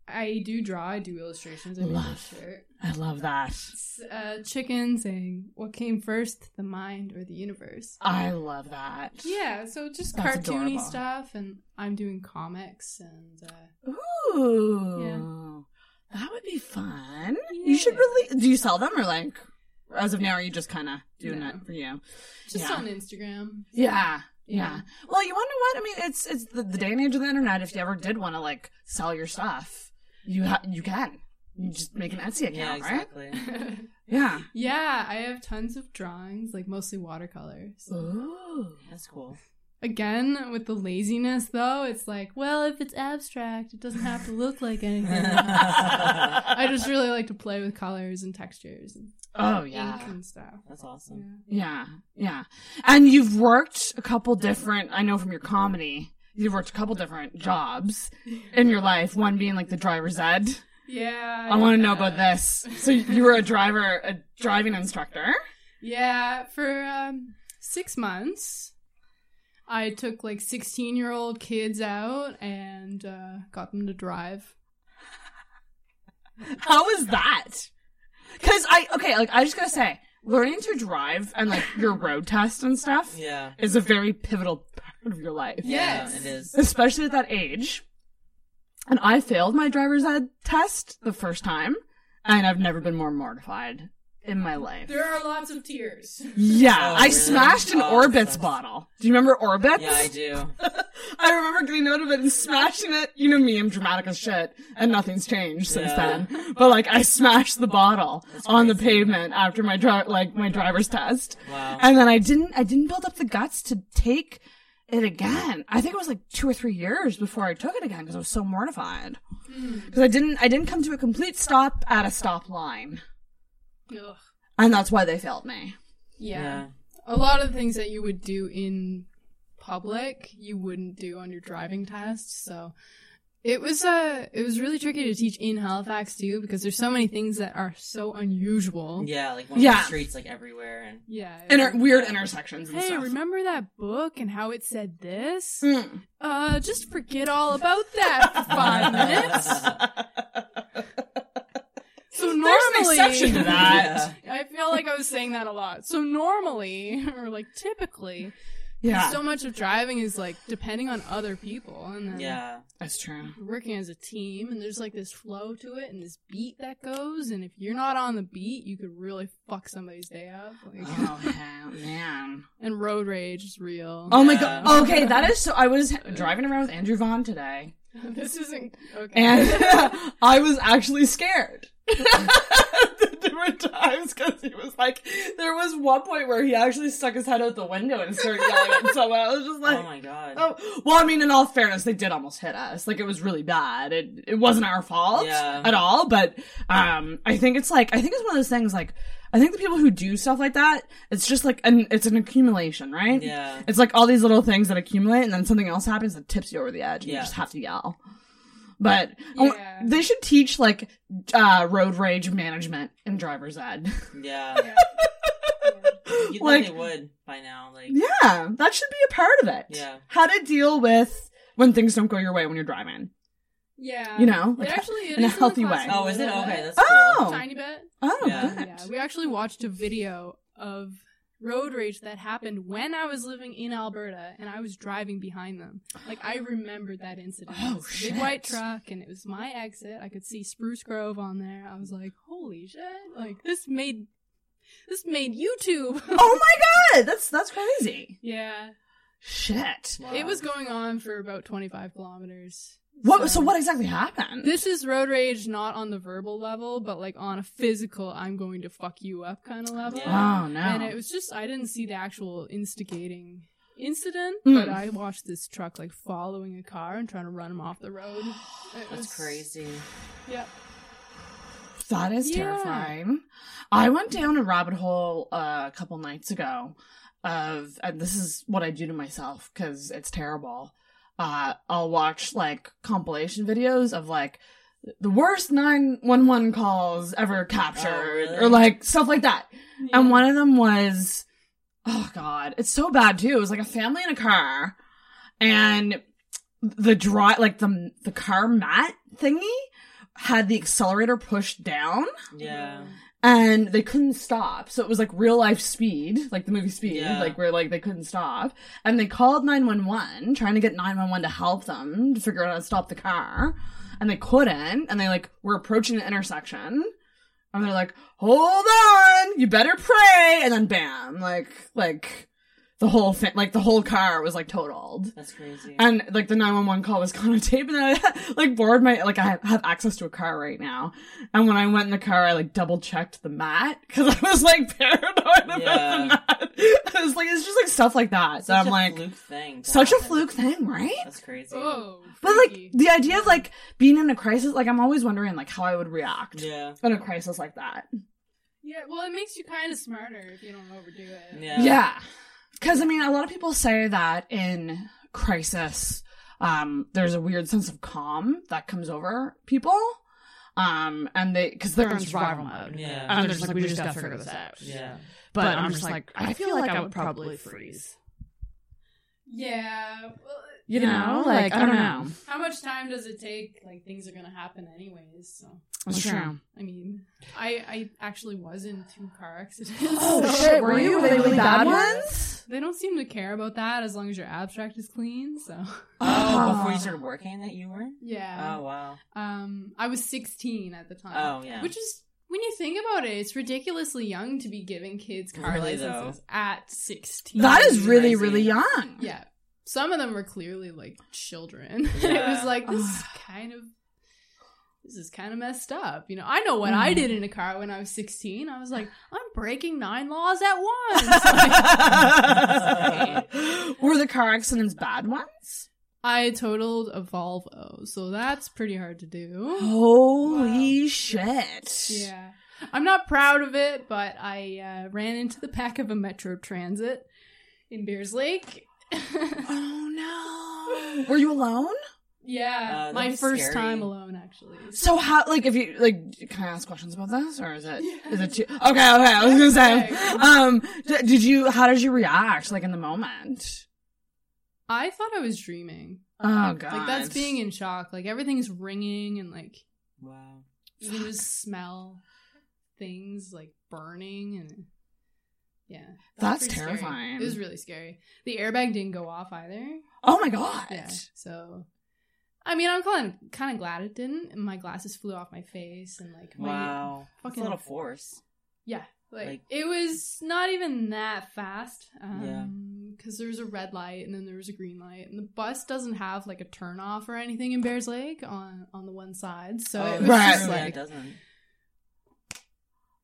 I do draw. I do illustrations. I Love. this shirt. I love that. It's a chicken saying, "What came first, the mind or the universe?" I love that. Yeah, so just That's cartoony adorable. stuff, and I'm doing comics and uh, Ooh. That would be fun. You should really. Do you sell them or like, as of now, are you just kind of doing No. it for you? just Yeah. on Instagram. Yeah. Yeah. Yeah. Well, you wonder what? I mean, it's it's the, the day and age of the internet. If you ever did want to like sell your stuff, you ha- you can. You just make an Etsy account, Yeah, right? exactly. Yeah. Yeah, I have tons of drawings, like mostly watercolors. Ooh, that's cool. Again, with the laziness though, it's like, well, if it's abstract, it doesn't have to look like anything. I just really like to play with colors and textures and Oh, yeah. ink and stuff. That's awesome. Yeah, yeah. And you've worked a couple different, I know from your comedy, you've worked a couple different jobs in your life, one being like the driver's ed. Yeah. I want to know about this. So you were a driver, a driving instructor. Yeah, for um, six months, I took like 16 year old kids out and uh, got them to drive. How was that? Cause I, okay, like I just gotta say, learning to drive and like your road test and stuff Yeah. is a very pivotal part of your life. Yeah, it is. Especially at that age. And I failed my driver's ed test the first time, and I've never been more mortified in my life. There are lots of tears. Yeah, Oh, I really? smashed an Oh, Orbitz bottle. Do you remember Orbitz? Yeah, I do. I remember getting out of it and smashing it. You know me, I'm dramatic as shit, and nothing's changed since Yeah. then. But like, I smashed the bottle on the pavement after my dri- like my driver's test. Wow. And then I didn't, I didn't build up the guts to take it again. I think it was like two or three years before I took it again because I was so mortified. Hmm. Because I didn't, I didn't come to a complete stop at a stop line, Ugh. and that's why they failed me. Yeah. Yeah. A lot of the things that you would do in public, you wouldn't do on your driving test. So it was uh it was really tricky to teach in Halifax too because there's so many things that are so unusual. Yeah, like one Yeah. the streets like everywhere and Yeah. Inter- weird intersections and Hey, stuff. remember that book and how it said this? Mm. Uh, just forget all about that for five minutes. So normally, There's an exception to that. I feel like I was saying that a lot. So normally, or like typically, Yeah. so much of driving is like depending on other people, and then yeah. That's true. working as a team, and there's like this flow to it, and this beat that goes, and if you're not on the beat, you could really fuck somebody's day up. Like, Oh man. and road rage is real. Oh my god. Okay, that is so. I was driving around with Andrew Vaughn today, this isn't okay. and I was actually scared. the different times because he was like, there was one point where he actually stuck his head out the window and started yelling at someone. I was just like, oh my god. Oh, well, I mean, in all fairness, they did almost hit us. Like, it was really bad. It, it wasn't our fault Yeah. at all, but, um, I think it's like, I think it's one of those things, like, I think the people who do stuff like that, it's just like, an, it's an accumulation, right? Yeah. It's like all these little things that accumulate and then something else happens that tips you over the edge and you just have to yell. But oh, they should teach like uh road rage management in driver's ed. Yeah. You Like- think they would by now? Like yeah, that should be a part of it. Yeah. How to deal with when things don't go your way when you're driving. Yeah, You know, it like, actually it in a healthy way. Oh, is it? Okay, that's cool. Oh. tiny bit. Oh, Yeah. good. Yeah, we actually watched a video of road rage that happened when I was living in Alberta and I was driving behind them. Like I remembered that incident. Oh, it was a shit. big white truck and it was my exit. I could see Spruce Grove on there. I was like, "Holy shit. Like this made this made YouTube." Oh my god, that's that's crazy. yeah. Shit. It was going on for about 25 kilometers. What? So what exactly happened? This is road rage not on the verbal level, but like on a physical, I'm going to fuck you up kind of level. Oh no. And it was just, I didn't see the actual instigating incident, Mm. but I watched this truck like following a car and trying to run him off the road. It was That's crazy. Yeah. That is Yeah. terrifying. I went down a rabbit hole uh, a couple nights ago of, and this is what I do to myself because it's terrible. Uh, I'll watch like compilation videos of like the worst 911 calls ever captured really? or like stuff like that. And one of them was, oh god, it's so bad too. It was like a family in a car and the dry, like the, the car mat thingy had the accelerator pushed down Yeah. And they couldn't stop. So it was like real life speed, like the movie Speed, Yeah. like where like they couldn't stop. And they called 911 trying to get 911 to help them to figure out how to stop the car. And they couldn't. And they like were approaching an intersection. And they're like, hold on, you better pray. And then bam, like, like the whole thing, like the whole car was like totaled. That's crazy. And like the 911 call was on a tape and then I like borrowed my, like I have- have access to a car right now. And when I went in the car, I like double checked the mat because I was like paranoid about the mat. I was like, it's just like stuff like that. so Such I'm a like, fluke thing. to such a fluke thing, right? That's crazy. Oh, But like the idea of like being in a crisis, like I'm always wondering like how I would react Yeah. in a crisis like that. Yeah, well, it makes you kind of smarter if you don't overdo it. Yeah. Yeah. Because, I mean, a lot of people say that in crisis, um, there's a weird sense of calm that comes over people. Um, and they, because they're in survival mode. Yeah. And they're just like, we just gotta figure this out. Yeah. But, I'm just like, I feel like I would probably freeze. Yeah. Well, You know, like, I don't know. How much time does it take? Like things are gonna happen anyways. So That's true. I mean, I I actually was in two car accidents. Oh, so- shit, were you? Were they really bad ones? They don't seem to care about that as long as your abstract is clean. So. Oh, before you started working that you were? Yeah. Oh, wow. Um, I was 16 at the time. Oh, yeah. Which is when you think about it, it's ridiculously young to be giving kids car Really, licenses though? at 16. That is really, really young. Yeah. Some of them were clearly like children. it was like this is kind of this is kind of messed up. You know, I know what I Mm. did in a car when I was 16. I was like, I'm breaking nine laws at once. Were the car accidents bad ones? I totaled a Volvo, so that's pretty hard to do. Holy shit. Yeah. I'm not proud of it, but I uh, ran into the back of a Metro Transit in Bears Lake. oh no. Were you alone? Yeah, Uh, my first scary. time alone, actually. So how like if you like can I ask questions about this or is it is it too okay okay I was gonna say um d- did you how did you react like in the moment I thought I was dreaming. oh god Like that's being in shock. Like everything's ringing and like Wow. you can just smell things like burning and yeah. it That's pretty scary. terrifying. It was really scary. The airbag didn't go off either. oh my god Yeah. So I mean, I'm kind of kind of glad it didn't. My glasses flew off my face and like my Wow. That's a fucking lot of force. Yeah. Like, Like- it was not even that fast. Um, Yeah. Because there was a red light and then there was a green light, and the bus doesn't have like a turn off or anything in Bears Lake on on the one side, so Oh, it was Right. just Yeah, like it doesn't.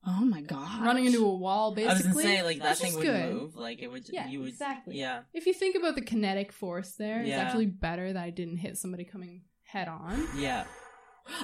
Oh my god running into a wall. Basically, I was gonna say, like, that Which thing is would good. move. Like, it would, Yeah, you would, exactly. Yeah. If you think about the kinetic force there, it's actually better that I didn't hit somebody coming head on. Yeah.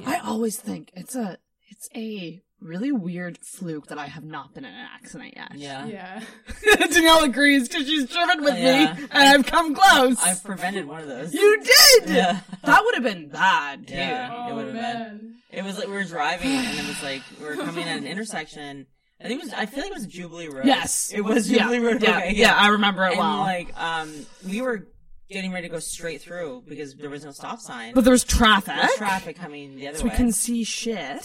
I always think it's a it's a really weird fluke that I have not been in an accident yet Yeah. Yeah. Danielle agrees because she's driven with Yeah. me and I've come close I've prevented one of those. you did Yeah. that would have been bad too Yeah. it Oh would have been. It was like we were driving and it was like we were coming at an intersection. I think it was. I feel like it was Jubilee Road. Yes, it was Yeah. Jubilee Road. Yeah, Okay, yeah, I remember it and well. like, um, we were getting ready to go straight through because there was no stop sign. But there was traffic. There was traffic coming the other so we way, can see shit.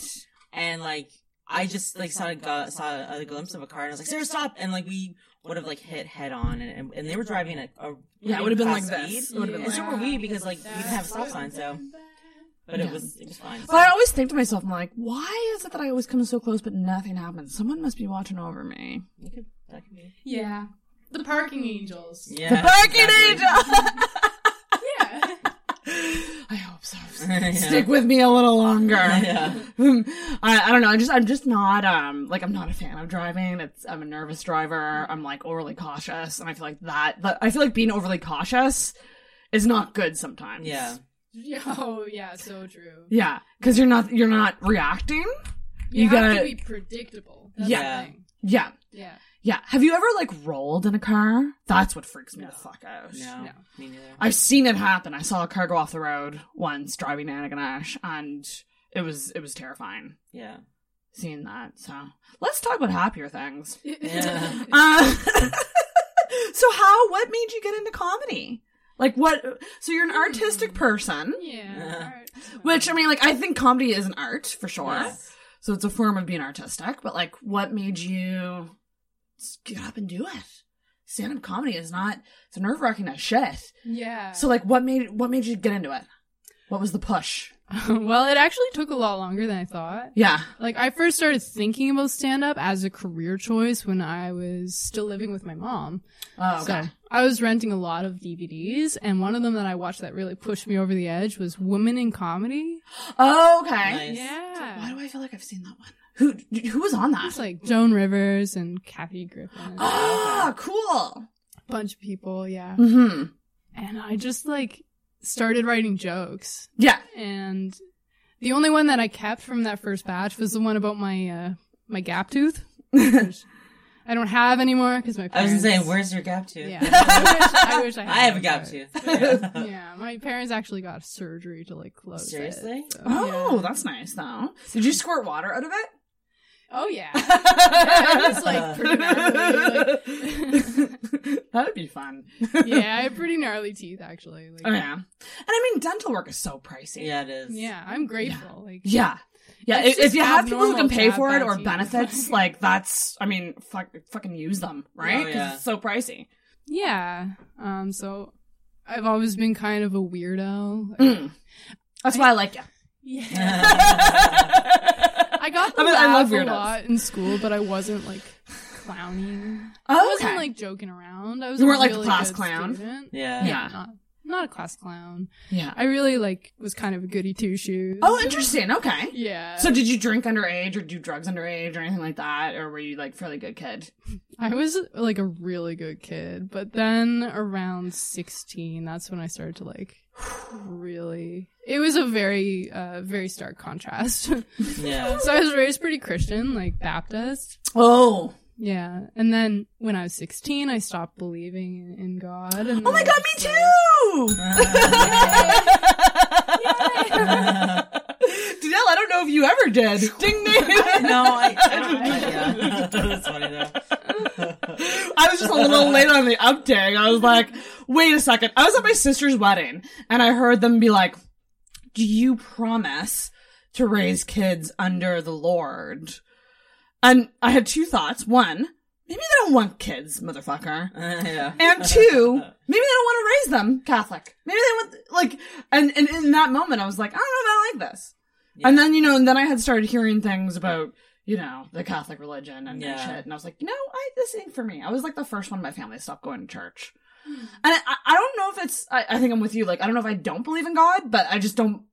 And like I just like saw a, gu- saw a, glimpse of a car and I was like, "Sarah, stop!" And like we would have like hit head on, and, and, and they were driving at a Yeah, it would have been like fast this. It would have been And so like. were we because like we didn't have a stop sign, so but it was it was fine. But I always think to myself, I'm like, why is it that I always come so close but nothing happens? Someone must be watching over me. You could, that could be. Yeah. The parking angels. Yeah, the parking exactly. angel. Yeah. I hope so. Yeah. Stick with me a little longer. Yeah. I, I don't know. I'm just I'm just not um like I'm not a fan of driving. It's I'm a nervous driver. I'm like overly cautious, and I feel like that. But I feel like being overly cautious is not good sometimes. Yeah. Oh yeah, so true. Yeah, because you're not you're not reacting. You, You have gotta- to be predictable. That's Yeah. The thing. Yeah. Yeah. Yeah. Have you ever like rolled in a car? That's what freaks me the fuck out. No, No. me neither. I've seen it happen. I saw a car go off the road once driving to Antigonish, and it was it was terrifying Yeah. seeing that. So let's talk about happier things. Yeah. Uh, so how? What made you get into comedy? Like what? So you're an artistic person. Yeah. Which I mean, like I think comedy is an art for sure. Yes. So it's a form of being artistic. But like, what made you s- get up and do it? Stand up comedy is not. It's nerve wracking as shit. Yeah. So like, what made what made you get into it? What was the push? well, it actually took a lot longer than I thought. Yeah. Like I first started thinking about stand up as a career choice when I was still living with my mom. Oh, okay. So I was renting a lot of DVDs and one of them that I watched that really pushed me over the edge was Women in Comedy. Oh, okay. Yeah. Why do I feel like I've seen that one? Who who was on that? It's like Joan Rivers and Kathy Griffin. Ah, cool. Bunch of people, yeah. Mm-hmm. And I just like started writing jokes. Yeah. And the only one that I kept from that first batch was the one about my uh my gap tooth. which I don't have anymore because my I was parents. where's your gap tooth? Yeah, I wish I, wish I, had I have a gap tooth. Yeah. yeah, my parents actually got surgery to like close Seriously? it. so, Oh, yeah. that's nice though. Did you squirt water out of it? Oh yeah. yeah, was like pretty gnarly. Like, That'd be fun. yeah, I have pretty gnarly teeth actually. Like, Oh yeah. And I mean, dental work is so pricey. Yeah, it is. Yeah, I'm grateful. Like Yeah. Yeah, if, if you have people who can pay for it or benefits, like that's, I mean, fuck, fucking use them, right? Oh, Because yeah. it's so pricey. Yeah. Um. So I've always been kind of a weirdo. Mm. That's why I like you. Yeah. I got the I mean, I love a lot in school, but I wasn't like clowning. Oh, I wasn't okay. like joking around. I was You weren't, like, the really class clown? student. Yeah. Yeah. Not, not a class clown. Yeah. I really like was kind of a goody two shoes. Oh, interesting. Okay. Yeah. So did you drink underage or do drugs underage or anything like that? Or were you like fairly good kid? I was like a really good kid, but then around 16, that's when I started to like really. It was a very, uh, very stark contrast. Yeah. so I was raised pretty Christian, like Baptist. Oh. Yeah. And then when I was 16, I stopped believing in, in God. And Oh my then god, I me just, too! Danielle, I don't know if you ever did. Ding ding. no, I, I don't. yeah. That's funny though. I was just a little late on the update. I was like, wait a second. I was at my sister's wedding and I heard them be like, do you promise to raise kids under the Lord? And I had two thoughts. One, maybe they don't want kids, motherfucker. yeah. And two, maybe they don't want to raise them Catholic. Maybe they want, like, and, and in that moment, I was like, I don't know if I like this. And then, you know, and then I had started hearing things about, you know, the Catholic religion and, and Yeah. shit. And I was like, you know, I, this ain't for me. I was like the first one in my family to stop going to church. And I, I don't know if it's, I, I think I'm with you. Like, I don't know if I don't believe in God, but I just don't,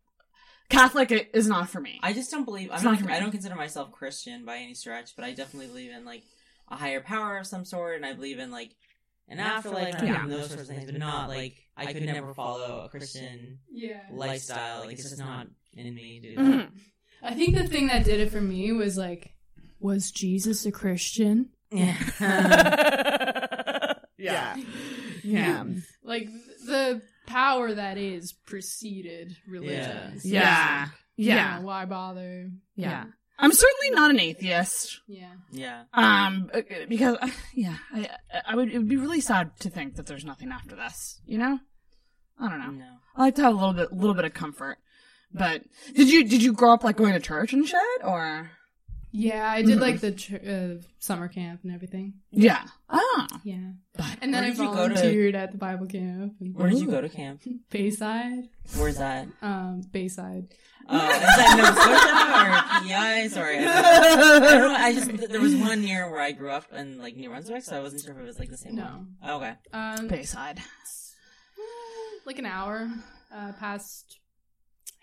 Catholic is not for me. I just don't believe. I'm not. not for me. I don't consider myself Christian by any stretch, but I definitely believe in like a higher power of some sort, and I believe in like an afterlife and Yeah. those sorts of things. But not like I could never follow a Christian Yeah. lifestyle. Like it's just not in me to do Mm-hmm. That. I think the thing that did it for me was like, was Jesus a Christian? yeah. Yeah. Yeah. Like the power that is preceded religion. So Yeah. like, you Yeah. know, why bother? Yeah. I'm certainly not an atheist. Yeah. Yeah. Um, because yeah, I, I would. It would be really sad to think that there's nothing after this. You know, I don't know. No. I like to have a little bit, little bit of comfort. But did you did you grow up like going to church and shit, or Yeah, I did like the ch- uh, summer camp and everything. yeah? Oh, Yeah. But And then I did you go to- volunteered at the Bible camp. And Where did you go to camp? Bayside. Where's that? Um, Bayside. Oh, is that Nova Scotia or PI? Sorry, I don't, I don't know. I just there was one near where I grew up in like New Brunswick, so I wasn't sure if it was like the same No. one. Oh, okay. Um, Bayside. like an hour uh, past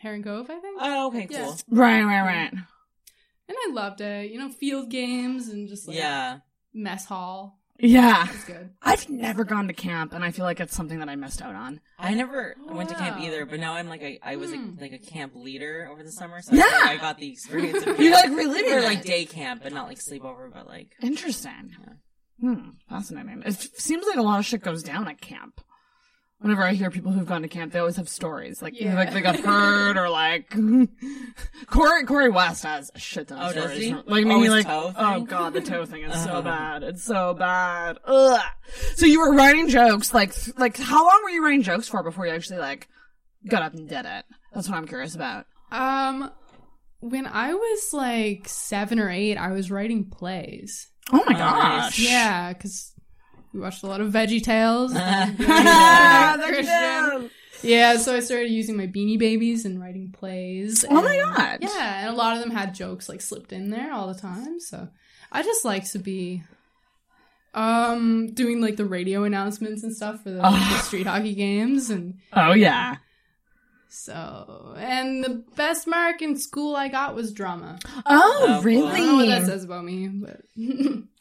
Heron Cove, I think. Oh, okay, Yeah. cool. Right, right, right. And I loved it. You know, field games and just like Yeah. mess hall. Yeah, It's good. I've never gone to camp, and I feel like it's something that I missed out on. I never went to camp either, but now I'm like a, I was Hmm. a, like a camp leader over the summer, so Yeah. like I got the experience of camp. You're like reliving or it. like day camp, but not like sleepover, but like Interesting. Hmm, fascinating. It f- seems like a lot of shit goes down at camp. Whenever I hear people who've gone to camp, they always have stories. Like, Yeah. like they got hurt or like Corey Corey West has a shit ton of Oh, does stories. he? Like Oh, me, like toe oh god, the toe thing is so bad. It's so bad. Ugh. So you were writing jokes like like how long were you writing jokes for before you actually like got up and did it? That's what I'm curious about. Um, when I was like seven or eight, I was writing plays. Oh my gosh. Yeah, because we watched a lot of Veggie Tales. Yeah, so I started using my Beanie Babies and writing plays. Oh my God. Yeah, and a lot of them had jokes like slipped in there all the time. So I just like to be um doing like the radio announcements and stuff for the, the street hockey games and Oh yeah. So and the best mark in school I got was drama. Oh, Oh, really? I don't know what that says about me, but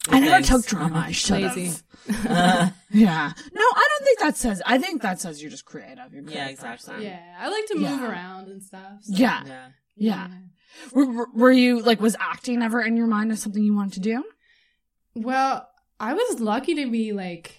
I never Thanks. took drama. I should lazy. have. Yeah. No, I don't think that says. I think that says you're just creative. You're a Yeah, exactly. person. Yeah, I like to move Yeah. around and stuff. so- Yeah. Yeah. Yeah. Were, were- were you like was acting ever in your mind as something you wanted to do? Well, I was lucky to be like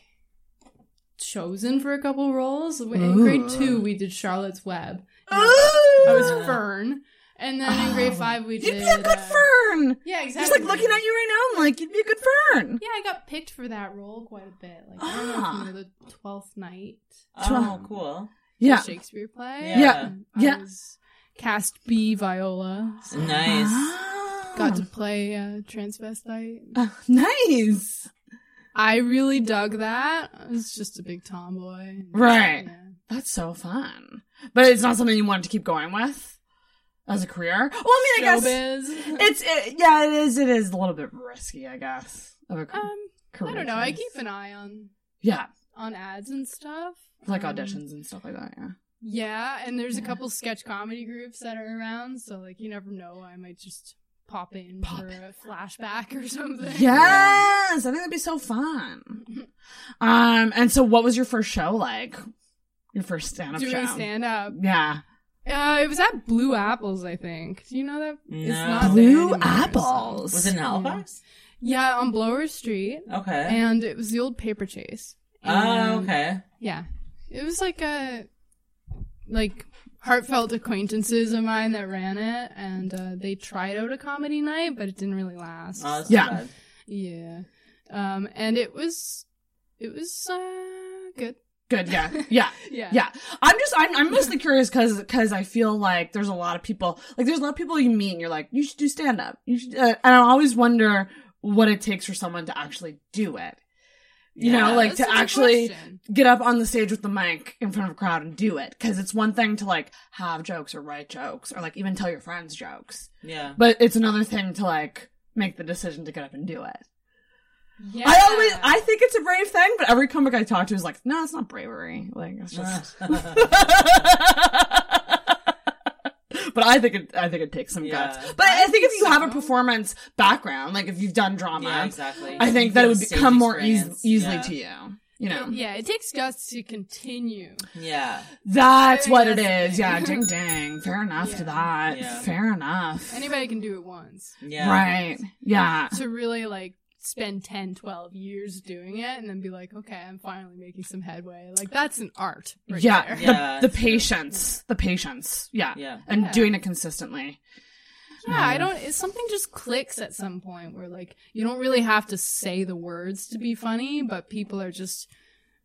chosen for a couple roles. In grade two, we did Charlotte's Web. I was Fern, and then in grade five we Oh. You'd did. be a good uh, fern. Yeah, exactly. Just like looking at you right now, I'm like you'd be a good fern. Yeah, I got picked for that role quite a bit. Like I don't know Ah. if you know the Twelfth Night Oh, cool. Yeah. Shakespeare play. Yeah. Um, I Yeah. was cast B viola. so Nice. Got to play uh, transvestite. Ah, nice. I really dug that. I was just a big tomboy. Right. Yeah. That's so fun. But it's not something you wanted to keep going with as a career. Well, I mean, I guess it's it, yeah, it is. It is a little bit risky, I guess. Of a Um, I don't know. I keep an eye on yeah, on ads and stuff. like Um, auditions and stuff like that. Yeah. Yeah, and there's a couple sketch comedy groups that are around, so like you never know. I might just pop in Pop for a flashback or something. Yes, I think that'd be so fun. Um, and so what was your first show like? Your first stand-up Doing show? stand up. yeah. Uh, it was at Blue Apples, I think. Do you know that? It's No. not Blue Apples. so- Was it in Halifax? Yeah, on Blowers Street, Okay. and it was the old paper chase. oh, And- okay. Yeah. It was like a like heartfelt acquaintances of mine that ran it and uh, they tried out a comedy night but it didn't really last. Oh, Yeah. yeah. Bad. yeah. Um and it was it was uh good. Good. Yeah. Yeah. Yeah. Yeah. I'm just, I'm, I'm mostly curious because, because I feel like there's a lot of people, like there's a lot of people you meet and you're like, you should do stand up. You should, uh, and I always wonder what it takes for someone to actually do it. You know, like to actually question. get up on the stage with the mic in front of a crowd and do it. Cause it's one thing to like have jokes or write jokes or like even tell your friends jokes. Yeah. But it's another thing to like make the decision to get up and do it. Yeah. I always, I think it's a brave thing, but every comic I talk to is like, no, it's not bravery. Like, it's just. but I think it, I think it takes some Yeah. guts. But I, I think if think you have a performance background, like if you've done drama, yeah, exactly. I think that it would Stage become more eas- easily yeah. to you. You know, Yeah, it takes guts to continue. Yeah. that's think what it that's is. the Yeah, ding ding. Fair enough to that. Yeah. Fair enough. Anybody can do it once. Yeah. Right. Yeah. To really like spend 10, 12 years doing it and then be like, okay, I'm finally making some headway. Like that's an art. Right yeah, there. the, Yeah, the it's true. patience, the patience, yeah, Yeah. and Yeah. doing it consistently. Yeah, I don't. It, something just clicks at some point where like you don't really have to say the words to be funny, but people are just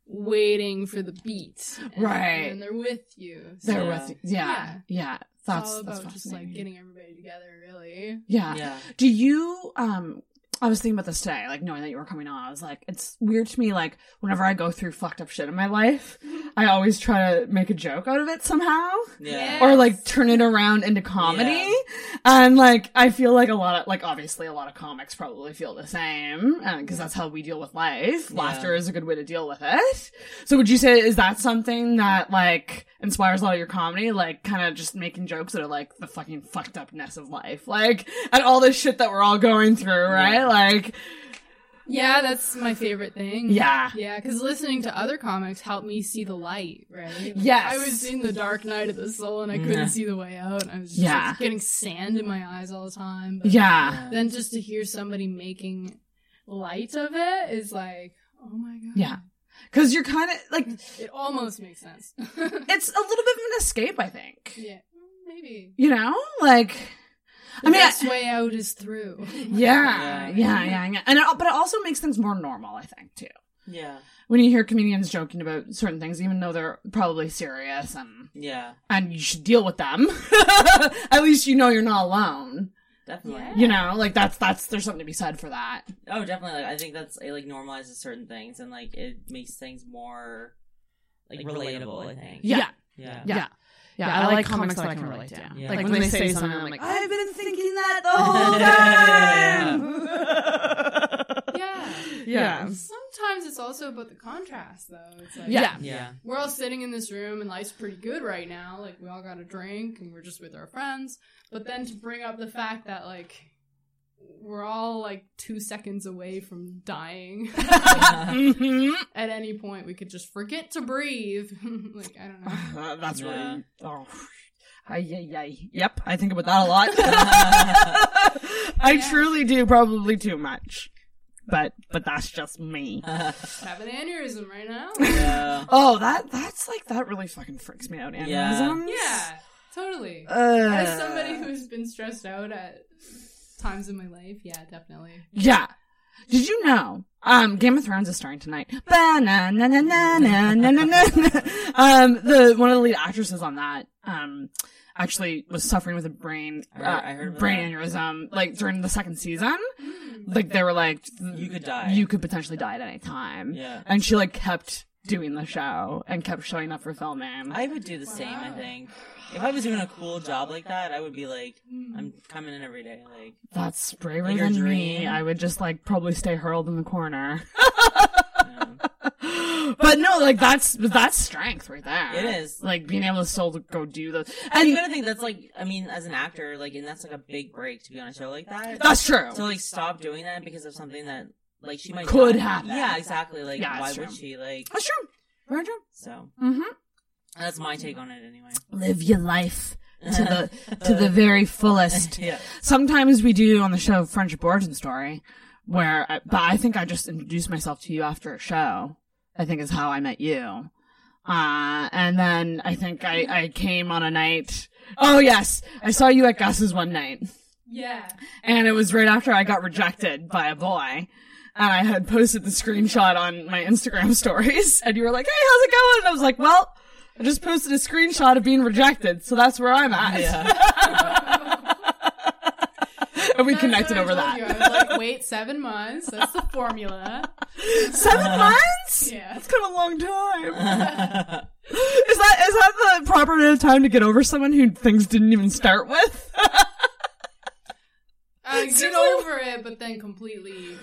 waiting for the beat, and, Right. And they're with you. They're with you. Yeah, yeah. Yeah. That's it's all that's just fascinating. like getting everybody together, really. yeah. Yeah. Do you um? I was thinking about this today, like knowing that you were coming on. I was like, it's weird to me. Like whenever I go through fucked up shit in my life, I always try to make a joke out of it somehow. Yeah. or like turn it around into comedy. And like, I feel like a lot of, like, obviously a lot of comics probably feel the same, uh, because that's how we deal with life. Yeah. Laughter is a good way to deal with it. So would you say, is that something that like inspires a lot of your comedy? Like, kind of just making jokes that are like the fucking fucked upness of life. Like, and all this shit that we're all going through, right? Like, Yeah, that's my favorite thing. Yeah. yeah, because listening to other comics helped me see the light. Right? Like, Yes. I was in the dark night of the soul, and I couldn't Yeah. see the way out. I was just Yeah. like, getting sand in my eyes all the time. But yeah. then just to hear somebody making light of it is like, oh my god. Yeah. Cause you're kind of like, It almost makes sense. it's a little bit of an escape, I think. yeah, maybe. You know? Like, The I mean, best I- way out is through. yeah, yeah, yeah, yeah. And it, but it also makes things more normal, I think, too. Yeah. When you hear comedians joking about certain things, even though they're probably serious and, Yeah. and you should deal with them, at least you know you're not alone. Definitely. You know, like that's, that's, there's something to be said for that. Oh, definitely. Like, I think that's it. Like normalizes certain things and like it makes things more like, relatable. I think. Yeah. Yeah. Yeah. Yeah, I, like comics that I can relate to. Yeah. Like, when, they say something, I'm like, I've been thinking that the whole time. Yeah. Yeah. Sometimes it's also about the contrast, though. It's like, Yeah. Yeah. We're all sitting in this room and life's pretty good right now. Like, we all got a drink and we're just with our friends. But then to bring up the fact that, like, we're all like two seconds away from dying. At any point, we could just forget to breathe. like, I don't know. Uh, that's Yeah. really. Oh. Ay, ay, ay. Yep, I think about that a lot. I truly do, probably too much. But but that's just me. Have an aneurysm right now. Yeah. Oh, that that's like that really fucking freaks me out. Yeah. Yeah, totally. Uh. As somebody who's been stressed out at times in my life. Yeah, definitely. Yeah. Did you know? Um, Game of Thrones is starting tonight. um, the one of the lead actresses on that, um, actually was suffering with a brain uh, I heard, uh, brain that. aneurysm like during the second season. Mm. Like they were like, you could die. You could potentially die at any time. Yeah. And she like kept doing the show and kept showing up for filming. I would do the wow. same. I think. If I was doing a cool job like that, I would be like, I'm coming in every day. Like, That's braver Like than me. I would just like probably stay hurled in the corner. yeah. but no, like that's that's strength right there. It is. like being able to still go do the. And you gotta think that's like, I mean, as an actor, like, and that's like a big break to be on a show like that. That's true. To like stop doing that because of something that, like, she might Could die. happen. Yeah, exactly. Like, Yeah, why that's would she? Like, that's true. Very true. so Mm-hmm. That's my take on it anyway. Live your life to the to the very fullest. Yeah. Sometimes we do on the show Friendship Origin Story, where, I, but I think I just introduced myself to you after a show. I think is how I met you. Uh, and then I think I, I came on a night. Oh yes, I saw you at Gus's one night. Yeah. And it was right after I got rejected by a boy. And I had posted the screenshot on my Instagram stories. And you were like, hey, how's it going? And I was like, well, I just posted a screenshot of being rejected. So that's where I'm at. Yeah. and we That's connected over that. you. I was like, wait, seven months. That's the formula. Seven months? Yeah. That's kind of a long time. is that, is that the proper amount of time to get over someone who things didn't even start with? Uh, get over it, but then completely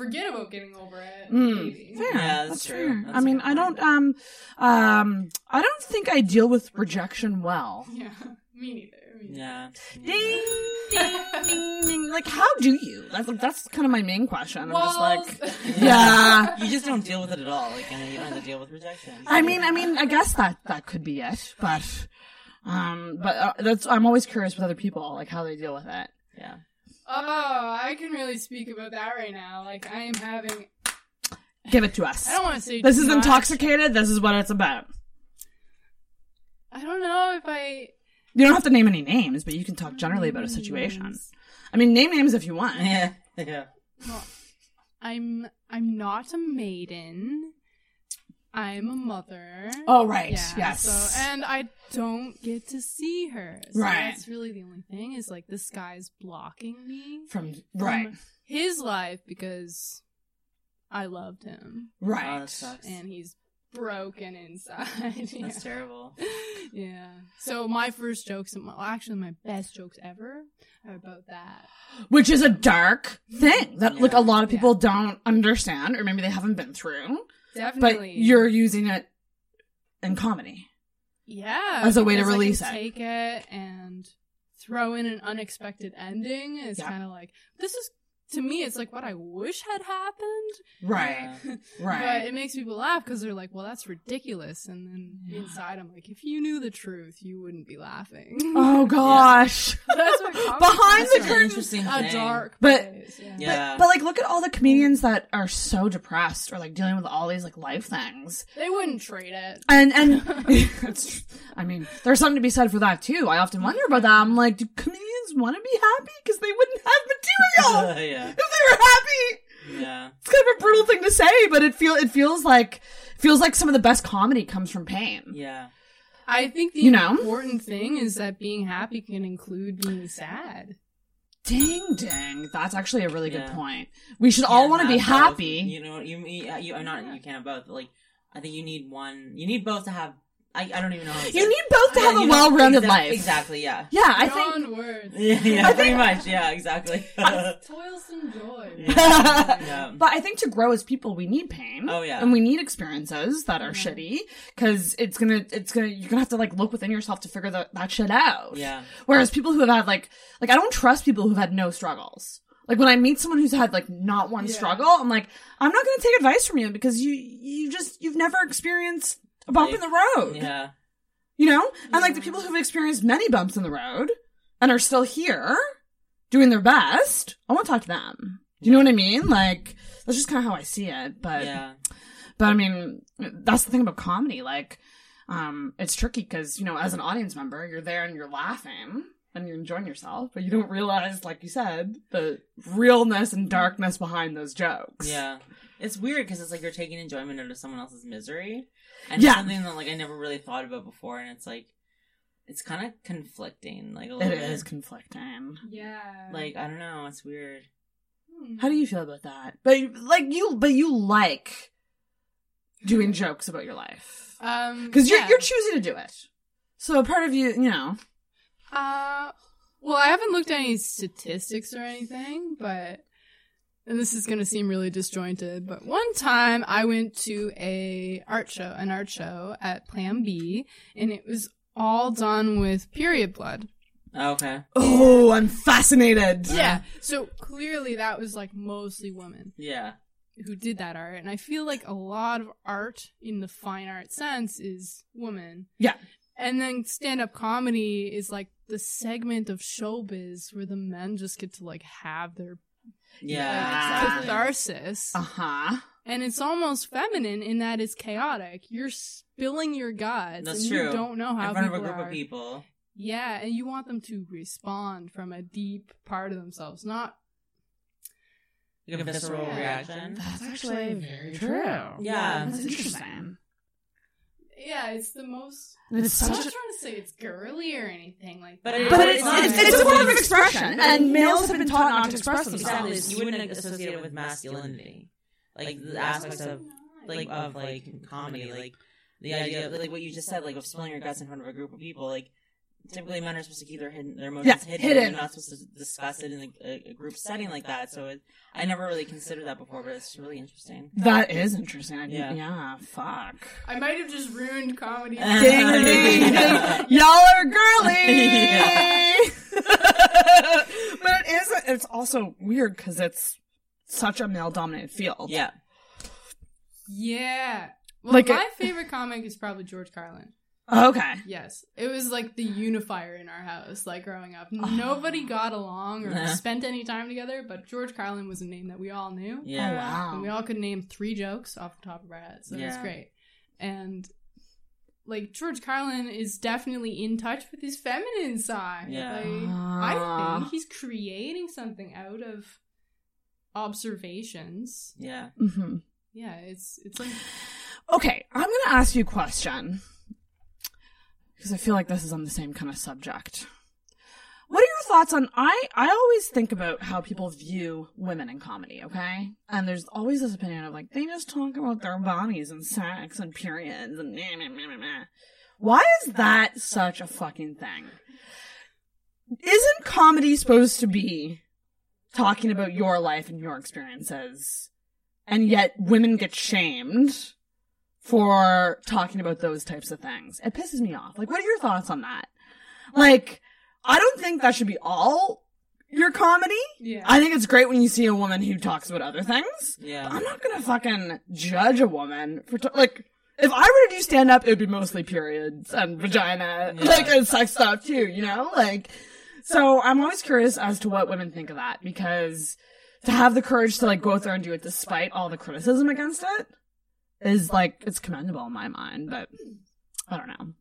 forget about getting over it. Mm. Maybe. Fair. Yeah, that's true. fair. That's I mean, I don't, um, um, I don't think I deal with rejection well. Yeah. Me neither. Me neither. Yeah. Ding, ding, ding, ding. Like, how do you? That's like, that's kind of my main question. I'm just like, yeah. You just don't deal with it at all. Like, you don't have to deal with rejection. I mean, I mean, I guess that that could be it, but, um, but uh, that's I'm always curious with other people, like how they deal with it. Yeah. Oh, I can really speak about that right now. Like, I am having. Give it to us. I don't want to say This too is much. intoxicated. This is what it's about. I don't know if I. You don't have to name any names, but you can talk generally about a situation. I mean, name names if you want. Yeah. Yeah. Well, I'm I'm not a maiden. I'm a mother. Oh, right. Yeah, Yes. So, and I don't get to see her. So Right. That's really the only thing is like this guy's blocking me From from right, his life because I loved him Oh, right. that sucks. and he's broken inside. yeah. That's terrible. Yeah. So my first jokes, well, actually my best jokes ever, are about that. Which is a dark thing mm-hmm. that like a lot of people don't understand, or maybe they haven't been through. Definitely. But you're using it in comedy. Yeah, As a way to because I can release it. Take it and throw in an unexpected ending is Yeah. kind of like this is to me, it's like what I wish had happened. Right. Right. But it makes people laugh because they're like, well, that's ridiculous. And then inside, I'm like, if you knew the truth, you wouldn't be laughing. Oh gosh. That's what Behind is. the It's curtain. interesting a thing. dark But- place. Yeah. Yeah. But, but like, look at all the comedians that are so depressed or like dealing with all these like life things. They wouldn't trade it. And and it's, I mean, there's something to be said for that too. I often wonder about that. I'm like, do comedians want to be happy because they wouldn't have material yeah. If they were happy? Yeah. It's kind of a brutal thing to say, but it feel it feels like feels like some of the best comedy comes from pain. Yeah. I think the You know? important thing is that being happy can include being sad. Ding ding, that's actually a really good point. We should all want to be have both. happy. You know, you you, you are not. You can't have both. But like, I think you need one. You need both to have. I, I don't even know. How to You say need both to Yeah, have a well-rounded exact- life. Exactly. Yeah. Yeah, I think Beyond words. Yeah. yeah pretty much. Yeah. Exactly. Toilsome joy. yeah. But I think to grow as people, we need pain. Oh, yeah. and we need experiences that are shitty because it's gonna, it's gonna, you're gonna have to like look within yourself to figure that that shit out. Yeah. Whereas people who have had like, like I don't trust people who've had no struggles. Like when I meet someone who's had like not one Yeah. struggle, I'm like, I'm not gonna take advice from you because you, you just, you've never experienced a bump in the road. Yeah. You know? And like the people who've experienced many bumps in the road and are still here doing their best, I want to talk to them. Do you know what I mean? Like, that's just kind of how I see it. But, Yeah. but I mean, that's the thing about comedy. Like, um, it's tricky because, you know, as an audience member, you're there and you're laughing and you're enjoying yourself, but you don't realize, like you said, the realness and darkness behind those jokes. Yeah. It's weird because it's like you're taking enjoyment out of someone else's misery, and Yeah. something that like I never really thought about before, and it's like it's kind of conflicting, like a It little bit. is conflicting. Yeah. Like I don't know, it's weird. How do you feel about that? But like you, but you like doing jokes about your life Um, because you're yeah. you're choosing to do it. So a part of you, you know, Uh, well, I haven't looked at any statistics or anything, but and this is going to seem really disjointed, but one time I went to a art show, an art show at Plan B, and it was all done with period blood. Oh, okay. oh, I'm fascinated. Yeah. So clearly that was like mostly women Yeah. who did that art, and I feel like a lot of art in the fine art sense is woman. Yeah. And then stand up comedy is like the segment of showbiz where the men just get to like have their Yeah. like, catharsis. Uh huh. And it's almost feminine in that it's chaotic. You're spilling your guts That's and true. you don't know how In front of a people group are. of people. Yeah, and you want them to respond from a deep part of themselves, not Like a visceral Yeah. reaction. That's actually very true. Yeah. That's interesting. Yeah, it's the most. It's I'm such not a- trying to say it's girly or anything like But that. it- But But it's, it's not- it's, it's a form of expression, and males have been taught not to express Exactly. themselves. You wouldn't associate it with masculinity, like the aspects of like of like comedy, like the idea, of, like what you just said, like of spilling your guts in front of a group of people. Like typically, men are supposed to keep their hidden, their emotions Yeah, hidden. hidden. They're not supposed to discuss it in a, a group setting like that. So it, I never really considered that before, but it's really interesting. That is interesting. I Yeah. yeah. yeah, fuck. I might have just ruined comedy. Ding, ding, ding. Y'all are girly. but it is. It's also weird because it's such a male-dominated field. Yeah. Yeah. Well, Like my a- favorite comic is probably George Carlin. Okay. Yes. It was like the unifier in our house, like growing up. Nobody got along or Nah. spent any time together, but George Carlin was a name that we all knew. Yeah. Oh, wow. And we all could name three jokes off the top of our heads. So it was great. And like George Carlin is definitely in touch with his feminine side. Yeah. Like. I think he's creating something out of observations. Yeah. Mm-hmm. Yeah, it's it's like Okay, I'm gonna ask you a question because I feel like this is on the same kind of subject. What are your thoughts on I I always think about how people view women in comedy, okay? And there's always this opinion of like they just talk about their bodies and sex and periods and meh, meh, meh, meh. Why is that such a fucking thing? Isn't comedy supposed to be talking about your life and your experiences? And yet women get shamed for talking about those types of things. It pisses me off. Like, what are your thoughts on that? Like, I don't think that should be all your comedy. Yeah. I think it's great when you see a woman who talks about other things. Yeah. I'm not gonna fucking judge a woman for t- like. If I were to do stand up, it would be mostly periods and vagina, like and sex stuff too. You know, like. So I'm always curious as to what women think of that because to have the courage to like go out there and do it despite all the criticism against it is like it's commendable in my mind. But I don't know.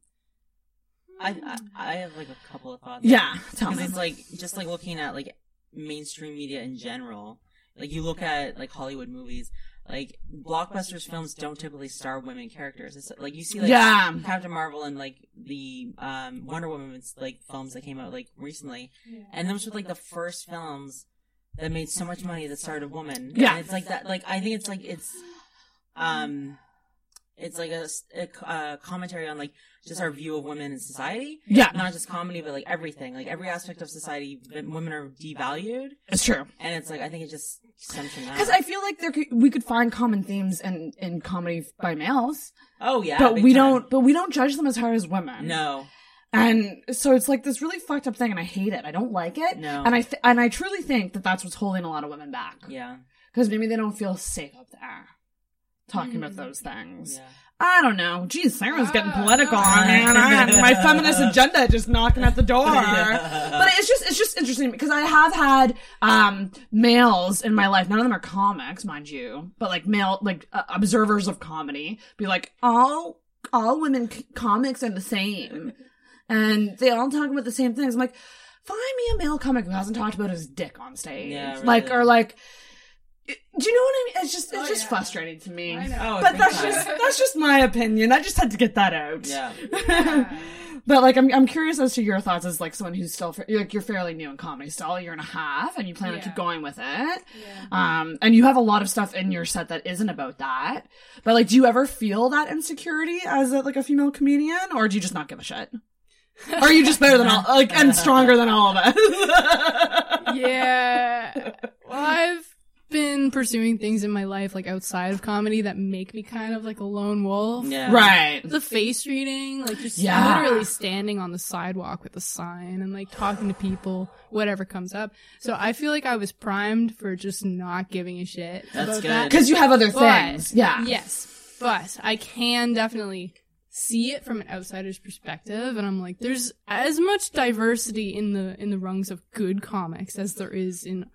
I, I I have like a couple of thoughts. Yeah, tell me. it's like just like looking at like mainstream media in general. Like you look at like Hollywood movies, like blockbusters films don't typically star women characters. It's like you see like Yeah. Captain Marvel and like the um Wonder Woman's like films that came out like recently, and those were like the first films that made so much money that starred a woman. Yeah. and it's like that. Like I think it's like it's um. It's like a uh, commentary on like just our view of women in society. Yeah. Not just comedy, but like everything. Like every aspect of society, women are devalued. It's true. And it's like, I think it just stems from that. Because I feel like there could, we could find common themes in, in comedy by males. Oh, yeah, but we time. don't. But we don't judge them as hard as women. No. And so it's like this really fucked up thing, and I hate it. I don't like it. No. And I th- and I truly think that that's what's holding a lot of women back. Yeah. Because maybe they don't feel safe up there talking about those things. I don't know. Geez, Sarah's getting political on me, I, Ah. my feminist agenda just knocking at the door. But it's just it's just interesting because I have had um males in my life. None of them are comics, mind you, but like male like uh, observers of comedy be like all all women c- comics are the same, and they all talk about the same things. I'm like, find me a male comic who hasn't talked about his dick on stage, Yeah, like or like. Do you know what I mean? It's just it's just frustrating to me. Oh, but that's time. just that's just my opinion. I just had to get that out. Yeah. But like, I'm I'm curious as to your thoughts as like someone who's still fa- like you're fairly new in comedy, still a year and a half, and you plan to keep going with it. Um, and you have a lot of stuff in your set that isn't about that. But like, do you ever feel that insecurity as a, like a female comedian, or do you just not give a shit? Are you just better than all like and stronger than all of us? yeah. Well, I've been pursuing things in my life like outside of comedy that make me kind of like a lone wolf. Yeah. Right. The face reading, like just Yeah. literally standing on the sidewalk with a sign and like talking to people, whatever comes up. So I feel like I was primed for just not giving a shit That's about good. that. 'Cause you have other But- things. Yeah. Yes. But I can definitely see it from an outsider's perspective and I'm like there's as much diversity in the in the rungs of good comics as there is in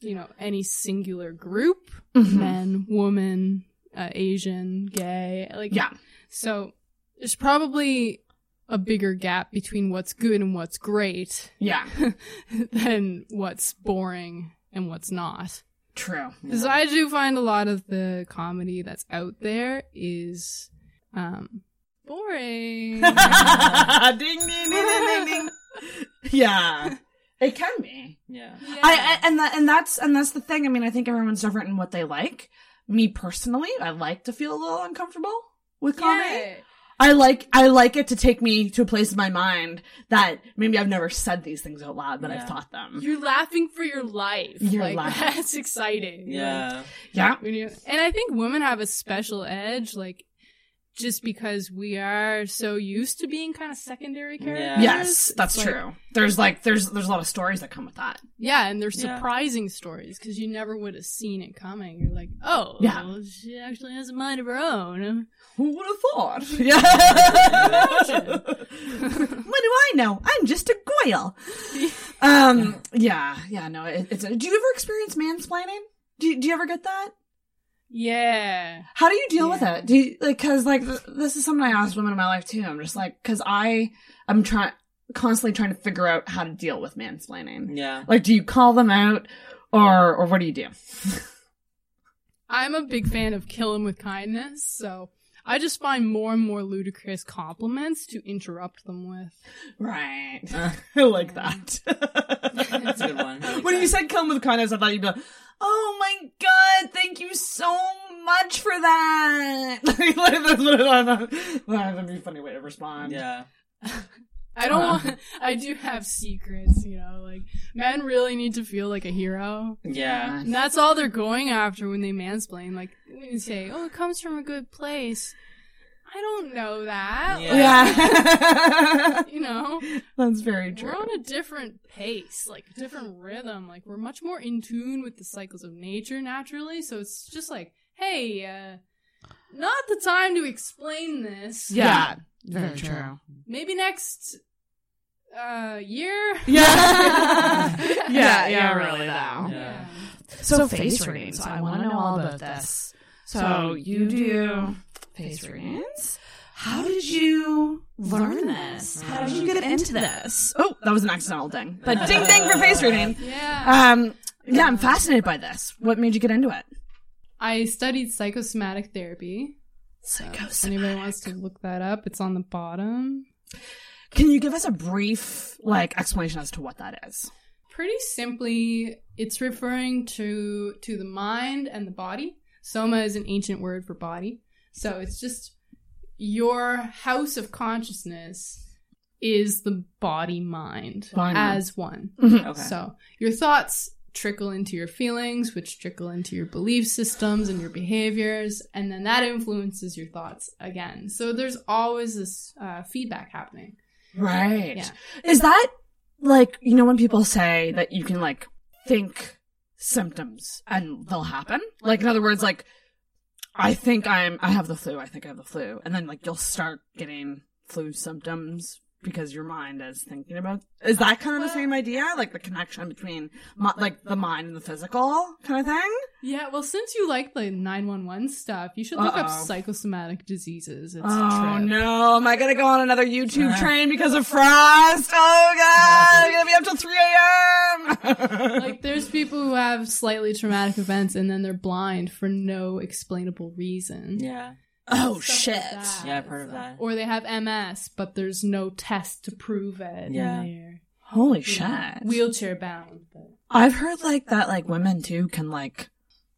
you know any singular group Mhm. men woman uh, asian gay like Yeah. so there's probably a bigger gap between what's good and what's great Yeah. than what's boring and what's not True. because I do find a lot of the comedy that's out there is um boring. ding, ding, ding, ding, ding, ding. Yeah. It can be. Yeah. I, I and that and that's and that's the thing. I mean, I think everyone's different in what they like. Me personally, I like to feel a little uncomfortable with comedy. Yeah. I like I like it to take me to a place in my mind that maybe I've never said these things out loud, but I've thought them. You're laughing for your life. You're like, laughing. That's exciting. Yeah. Like, Yeah. and I think women have a special edge, like just because we are so used to being kind of secondary characters. Yes, that's like- true. There's like there's there's a lot of stories that come with that. Yeah, and they're Yeah. surprising stories because you never would have seen it coming. You're like, oh, Yeah. well, she actually has a mind of her own. Who would have thought? Yeah. what do I know? I'm just a goyle. Um. Yeah. Yeah. No. It, it's. A, do you ever experience mansplaining? Do you, Do you ever get that? Yeah. How do you deal with it? Do you like? Because like th- this is something I ask women in my life too. I'm just like, because I I'm trying constantly trying to figure out how to deal with mansplaining. Yeah. Like, do you call them out, or or what do you do? I'm a big fan of kill 'em with kindness, so I just find more and more ludicrous compliments to interrupt them with. Right. I like that. That's a good one. Like when you that. said come with kindness, I thought you'd be like, oh my god, thank you so much for that. like, that's what I thought. That'd be a funny way to respond. Yeah. I don't Uh. want, I do have secrets, you know, like men really need to feel like a hero. Yeah. And that's all they're going after when they mansplain. Like, when you say, oh, it comes from a good place. I don't know that. Yeah. you know, That's very true. we're on a different pace, like a different rhythm. Like we're much more in tune with the cycles of nature naturally. So it's just like, hey, uh, not the time to explain this. Yeah. Very true. Maybe next uh year. Yeah. yeah, yeah, really really though. Yeah. So, face readings. I want to know all about this. So you do face readings. How did you learn this? How did you get into this? Oh, that was an accidental ding. But ding ding for face reading. Yeah. Um, yeah, I'm fascinated by this. What made you get into it? I studied psychosomatic therapy. So if anybody wants to look that up, it's on the bottom. Can you give us a brief like explanation as to what that is? Pretty simply, it's referring to to the mind and the body. Soma is an ancient word for body. So it's just your house of consciousness is the body mind Body as one. Mhm. Okay. So your thoughts trickle into your feelings, which trickle into your belief systems and your behaviors, and then that influences your thoughts again. So there's always this uh, feedback happening. Right. Yeah. Is that like, you know, when people say that you can like think symptoms and they'll happen? Like, in other words, like, I think I'm, I have the flu. I think I have the flu. And then like you'll start getting flu symptoms because your mind is thinking about, is that kind of the same idea? Like the connection between like the mind and the physical kind of thing? Yeah, well, since you like the 911 stuff, you should look up Uh-oh. psychosomatic diseases. It's Oh no, am I gonna go on another YouTube train because of frost? Oh god, I'm gonna be up till 3 a.m. like there's people who have slightly traumatic events and then they're blind for no explainable reason. Yeah. Oh shit. like. Yeah, I've heard of that. Or they have MS, but there's no test to prove it. Yeah. And Holy you shit. wheelchair bound. But I've heard like that like women too can like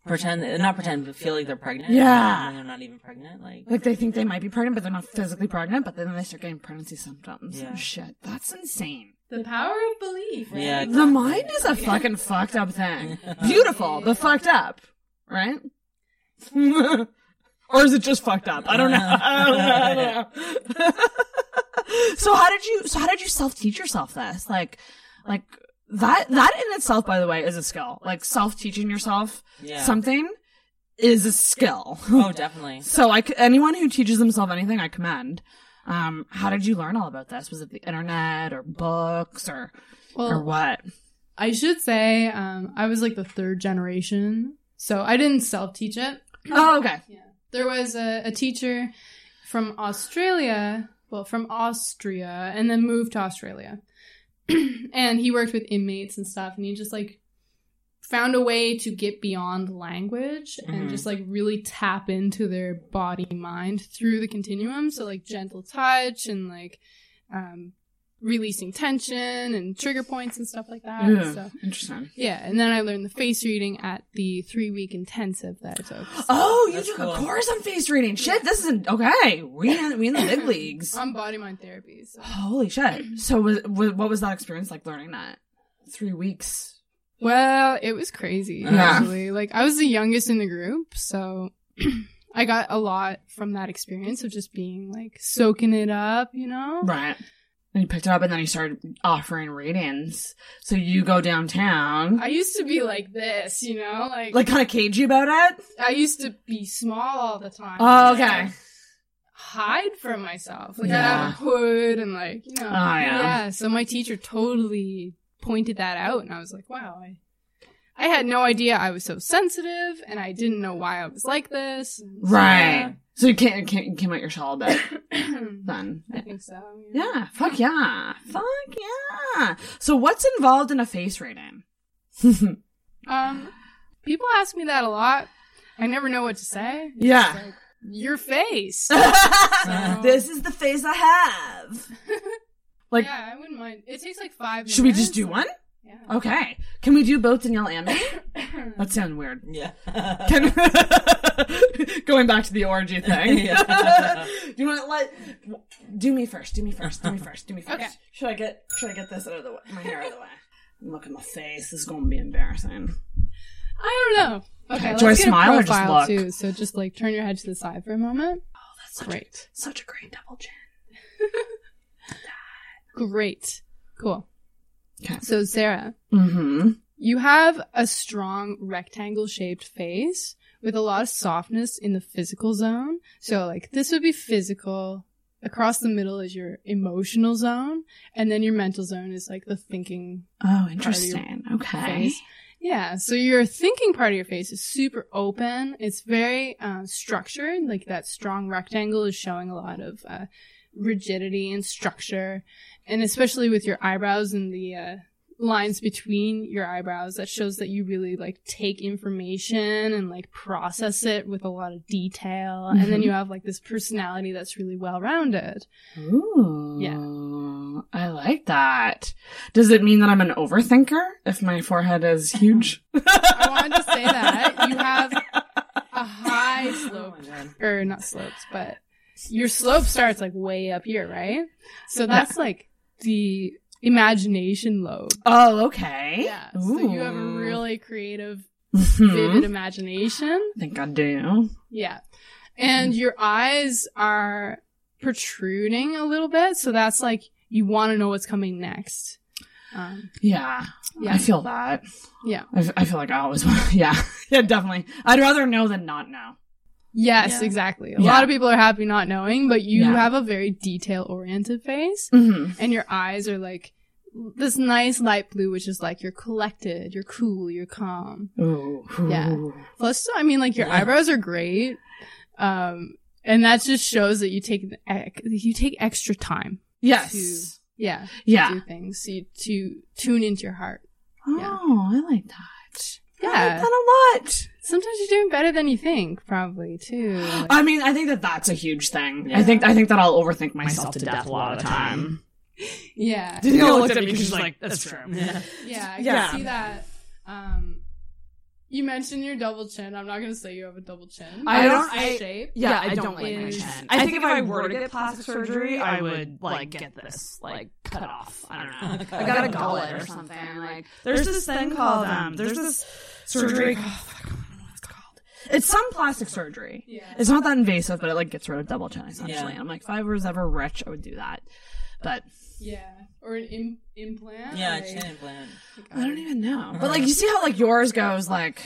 Pretend, not pretend, but feel like they're pregnant. Yeah. And they're not even pregnant. Like, like they think they might be pregnant but they're not physically pregnant but then they start getting pregnancy symptoms. Yeah. Oh, shit. That's insane. the power of belief. Right? Yeah, The mind is a fucking fucked up thing. Beautiful, but fucked up, right? or is it just fucked up? I don't know. I don't know. I don't know. so how did you? So how did you self teach yourself this? Like, like that. That in itself, by the way, is a skill. Like self teaching yourself Yeah. something is a skill. oh, definitely. So I, c- anyone who teaches themselves anything, I commend. Um, how did you learn all about this? Was it the internet or books or or what? I should say um, I was like the third generation, so I didn't self teach it. Oh, okay. Yeah. There was a, a teacher from Australia, well, from Austria, and then moved to Australia. and he worked with inmates and stuff, and he just like found a way to get beyond language and Mhm. just like really tap into their body mind through the continuum. So, like, gentle touch and like um, releasing tension and trigger points and stuff like that. Yeah, So, interesting. yeah, and then I learned the face reading at the three week intensive that I took. Oh, you That's took cool. a course on face reading. Shit, this isn't okay. We in, we in the big leagues. on body mind therapy. So. Holy shit! So, was, was what was that experience like learning that? Three weeks. Well, it was crazy Yeah. actually. Like I was the youngest in the group, so I got a lot from that experience of just being like soaking it up, you know? Right. And you picked it up, and then you started offering readings. So you go downtown, I used to be like this, you know, like like kind of cagey about it. I used to be small all the time. Oh, okay. hide from myself. Like I Yeah. have a hood and like, you know. Oh, yeah. So my teacher totally pointed that out and I was like, wow, I I had no idea I was so sensitive and I didn't know why I was like this. Right. So you can't, can't you came out your shell a bit then. I think so. Yeah. Fuck yeah. Fuck yeah. So what's involved in a face reading? Um people ask me that a lot. I never know what to say. It's Yeah. like, your face. this is the face I have. Like, yeah, I wouldn't mind. It takes like five minutes. should we just do one? Yeah. Okay. Can we do both Danielle and me? That sounds weird. Yeah. Can going back to the orgy thing. Yeah. do you want to let do me first? Do me first. Do me first. Do me first. Okay. Should I get Should I get this out of the way? My hair out of the way. Look at my face. This is going to be embarrassing. I don't know. Okay, Do I let's get smile a or just look? too. So just like turn your head to the side for a moment. Oh, that's such great. Such a great double chin. Great. Cool. Okay. So, Sarah, Mm-hmm. you have a strong rectangle shaped face with a lot of softness in the physical zone. So, like, this would be physical. Across the middle is your emotional zone. And then your mental zone is like the thinking. Oh, part of your interesting. Okay. face. Yeah. So, your thinking part of your face is super open. It's very uh, structured. Like, that strong rectangle is showing a lot of uh, rigidity and structure. And especially with your eyebrows and the uh, lines between your eyebrows, that shows that you really like take information and like process it with a lot of detail. And then Mhm. you have like this personality that's really well rounded. Ooh. Yeah. I like that. Does it mean that I'm an overthinker if my forehead is huge? I wanted to say that you have a high slope, or not slopes, but your slope starts like way up here, right? So that's like the imagination lobe. Oh, okay. Yeah. So you have a really creative, Mhm. vivid imagination. I think I do. Yeah. And your eyes are protruding a little bit. So that's like you want to know what's coming next. Um, Yeah. Yeah. I feel that. yeah. I feel like I always want. Yeah. Yeah, definitely. I'd rather know than not know. Yes, Yeah. exactly. A Yeah. lot of people are happy not knowing, but you Yeah. have a very detail oriented face. Mhm. And your eyes are like this nice light blue, which is like you're collected, you're cool, you're calm. Ooh. Yeah. Plus, I mean, like your eyebrows are great. Um, and that just shows that you take, you take extra time. Yes. To, yeah. to Yeah. do things to, to tune into your heart. Oh, I like that. Yeah. I like that a lot. Sometimes you're doing better than you think, probably too. Like- I mean, I think that that's a huge thing. I think I think that I'll overthink myself, to death, a lot of the time. yeah. Danielle looked at me because she's like, "That's true." Yeah, I can Yeah. see that. Um, you mentioned your double chin. I'm not gonna say you have a double chin. I But don't- I- shape. yeah, I don't like my chin. I think if I were to get plastic surgery, I would like get this like cut off. I don't know. I got a gullet or something. Like there's this thing called um. There's this surgery. Oh, fuck, I don't know what it's some plastic surgery. Yeah. It's not that invasive, but it like gets rid of double chin essentially. Yeah. I'm like, if I was ever rich, I would do that. But Yeah, or an Im- implant. Yeah, like- chin implant. I don't even know. But like, you see how like yours goes like,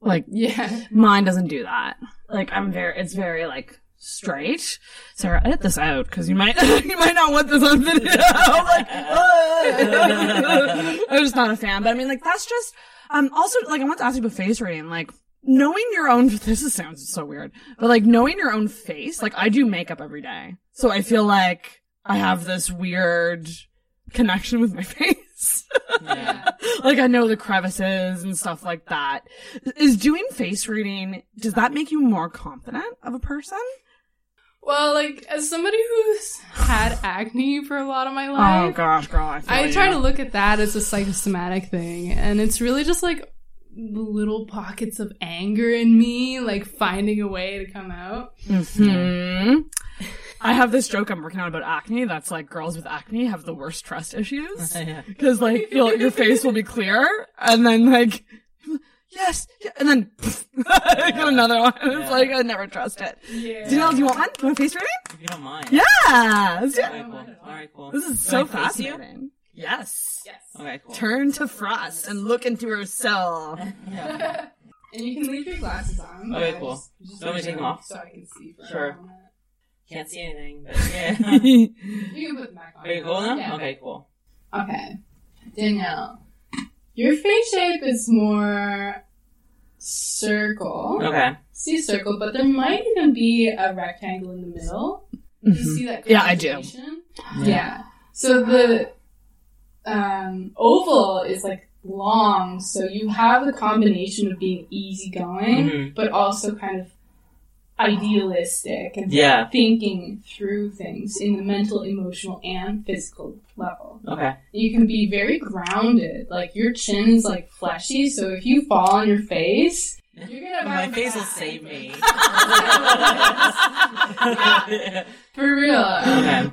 like Yeah. mine doesn't do that. Like I'm very, it's very like straight. Sarah, edit this out because you might, you might not want this on video. I'm like. I'm just not a fan. But I mean, like that's just, um, also like I want to ask you about face reading, like. Knowing your own, this sounds so weird, but like knowing your own face, like I do makeup every day. So I feel like I have this weird connection with my face. like I know the crevices and stuff like that. Is doing face reading, does that make you more confident of a person? Well, like as somebody who's had acne for a lot of my oh life, Oh gosh, girl, I, feel I try to look at that as a psychosomatic thing, and it's really just like little pockets of anger in me, like finding a way to come out. Hmm. I have this joke I'm working on about acne. That's like girls with acne have the worst trust issues Yeah. because like you'll, your face will be clear and then like yes, yeah, and then I get another one. It's like I never trust it. Yeah. Do you know? Do you want one? Do you want a face reading? If you don't mind. Yeah. let's do it. Okay, cool. Alright, cool. This is Do so I face you? fascinating. Yes. Yes. Okay, cool. Turn to Frost and look into her cell. Yeah. And you can leave your glasses on. Okay, cool. just- just Do you want me take them off? So I can see for Sure. a. Can't see anything, but yeah. You can put them back on. Are you cool now? Yeah. Okay, cool. Okay. Danielle, your face shape is more circle. Okay. See a circle, but there might even be a rectangle in the middle. Do you mm-hmm. see that? Yeah, I do. combination? Yeah. So the um, oval is like long, so you have the combination of being easygoing, Mhm. but also kind of idealistic and Yeah. thinking through things in the mental, emotional, and physical level. Okay. You can be very grounded. Like your chin is like fleshy, so if you fall on your face, you're gonna My face will save me. For real. Okay.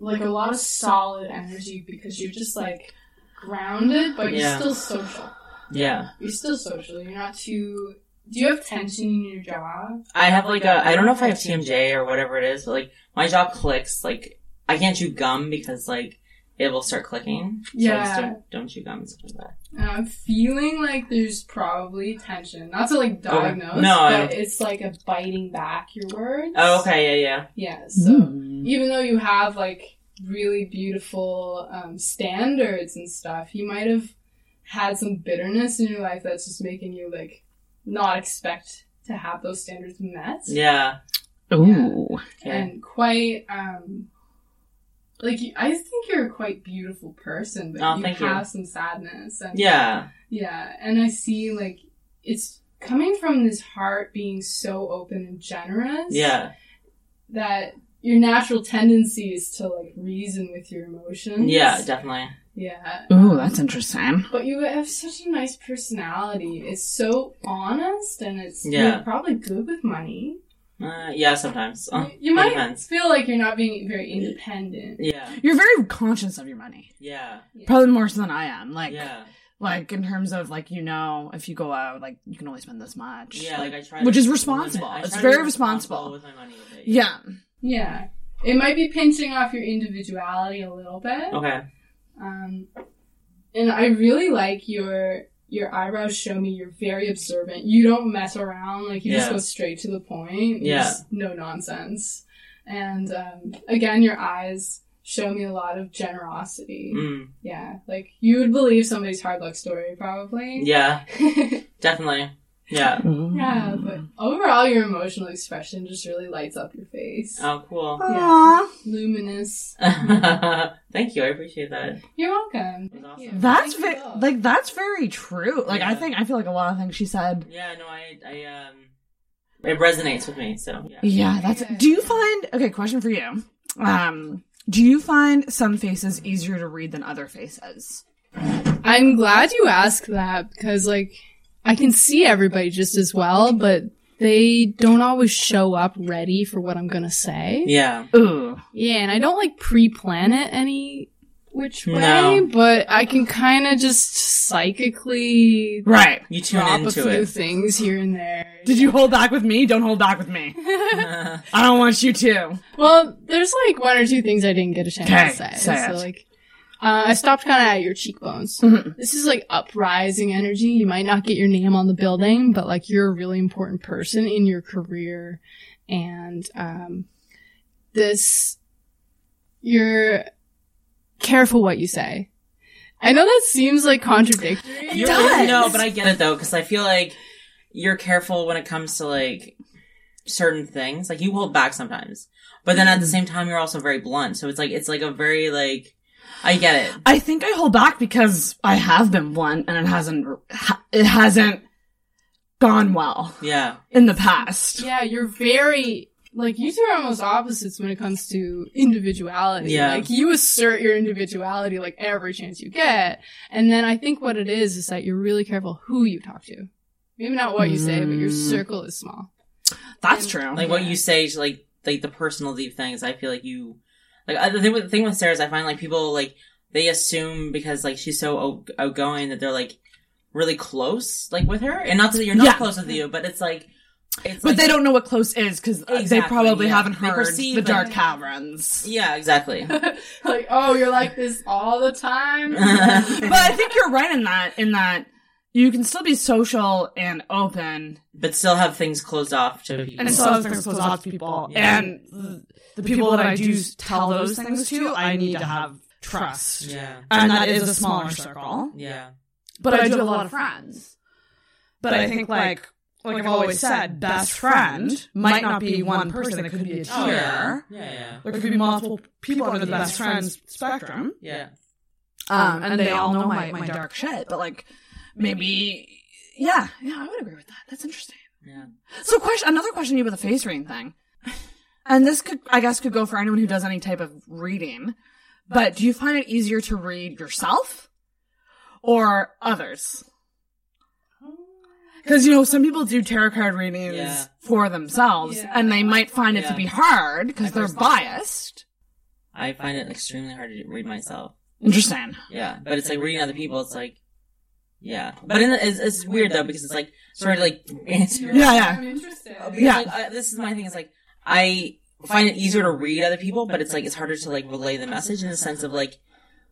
Like a lot of solid energy because you're just like grounded, but you're still social. Yeah. You're still social. You're not too Do you have tension in your jaw? I have like a, I don't know if I have TMJ or whatever it is, but like my jaw clicks. Like I can't chew gum because like it will start clicking. So I Yeah. just don't, don't chew gum and stuff like that. And I'm feeling like there's probably tension. Not to like diagnose, No, but don't- it's like a biting back your words. Oh, okay, yeah, yeah. Yeah, so even though you have like really beautiful um, standards and stuff, you might have had some bitterness in your life that's just making you like not expect to have those standards met. Yeah. Ooh. Okay. And quite um like I think you're a quite beautiful person, but Oh, you thank you. have some sadness and Yeah. yeah, and I see like it's coming from this heart being so open and generous. Yeah. That your natural tendency is to like reason with your emotions. Yeah, definitely. Yeah. Ooh, that's interesting. But you have such a nice personality. It's so honest and it's Yeah. you're probably good with money. Uh, yeah, sometimes. Uh, You it might depends. feel like you're not being very independent. Yeah. You're very conscious of your money. Yeah. Probably more so than I am. Like, Yeah. like in terms of like you know, if you go out, like you can only spend this much. Yeah, like, I try which to is responsible. It's very be responsible. with my money. a bit. Yeah. Yeah. It might be pinching off your individuality a little bit. Okay. Um, and I really like your your eyebrows show me you're very observant. You don't mess around. Like you just go straight to the point. Yeah. There's no nonsense. And um, again, your eyes show me a lot of generosity. Mm. Yeah, like you would believe somebody's hard luck story, probably. Yeah. Definitely. Yeah. Yeah, but overall, your emotional expression just really lights up your face. Oh, cool. Yeah. Luminous. Thank you. I appreciate that. You're welcome. That's ve- like that's very true. Like I think I feel like a lot of things she said. Yeah, no, I, I, um, it resonates with me, so, yeah. Yeah, that's. Do you find okay? Question for you. Um, do you find some faces easier to read than other faces? I'm glad you asked that because, like, I can see everybody just as well, but they don't always show up ready for what I'm gonna say. Yeah. Ooh. Yeah, and I don't like pre-plan it any which way, No. but I can kind of just psychically Right. You tune drop a few it. things here and there. Did you hold back with me? Don't hold back with me. I don't want you to. Well, there's like one or two things I didn't get a chance to say. say so it. like, uh, I stopped kind of at your cheekbones. Mhm. This is like uprising energy. You might not get your name on the building, but like you're a really important person in your career, and um, this you're careful what you say. I know that seems like contradictory. You're- No, but I get it though, because I feel like you're careful when it comes to like certain things. Like you hold back sometimes, but then at the same time, you're also very blunt. So it's like it's like a very like I get it. I think I hold back because I have been blunt and it hasn't it hasn't gone well Yeah. in the past. Yeah, you're very like you two are almost opposites when it comes to individuality. Yeah. Like you assert your individuality like every chance you get. And then I think what it is is that you're really careful who you talk to. Maybe not what you say, but your Mm. circle is small. That's true. Like what you say, is, like like the personal deep things. I feel like you like I- the thing with, the thing with Sarah is I find like people like they assume because like she's so out- outgoing that they're like really close like with her, and not that you're not Yeah. close with you, but it's like it's But like, they don't know what close is because they probably yeah. haven't They heard perceive the dark caverns. Yeah, exactly. like, oh, you're like this all the time. but I think you're right in that in that you can still be social and open but still have things closed off to people. and still have things close off to people. Yeah. And the people that I do tell those things to, I need to have trust. Yeah. And that is a smaller circle. Yeah. But I do have a lot of friends. But I think like like I've always said, best friend might not be one person. It could be a tier. Oh, yeah. Yeah, yeah. There could be multiple people under the best friends spectrum. Yeah. Um, and they all know my, my dark shit. But like, maybe, yeah, yeah, I would agree with that. That's interesting. Yeah. So, question, another question you with the face ring thing, and this could, I guess, could go for anyone who does any type of reading. But do you find it easier to read yourself or others? Um, because you know, some people do tarot card readings Yeah. for themselves, and they might find it to be hard because they're biased. I find it extremely hard to read myself. Interesting. Yeah, but it's like reading other people. It's like Yeah, but in the, it's, it's weird though because it's like sort of like answer. Yeah, yeah. I'm interested. Yeah. like, I, this is my thing. Is like I find it easier to read other people, but it's like it's harder to like relay the message in the sense of like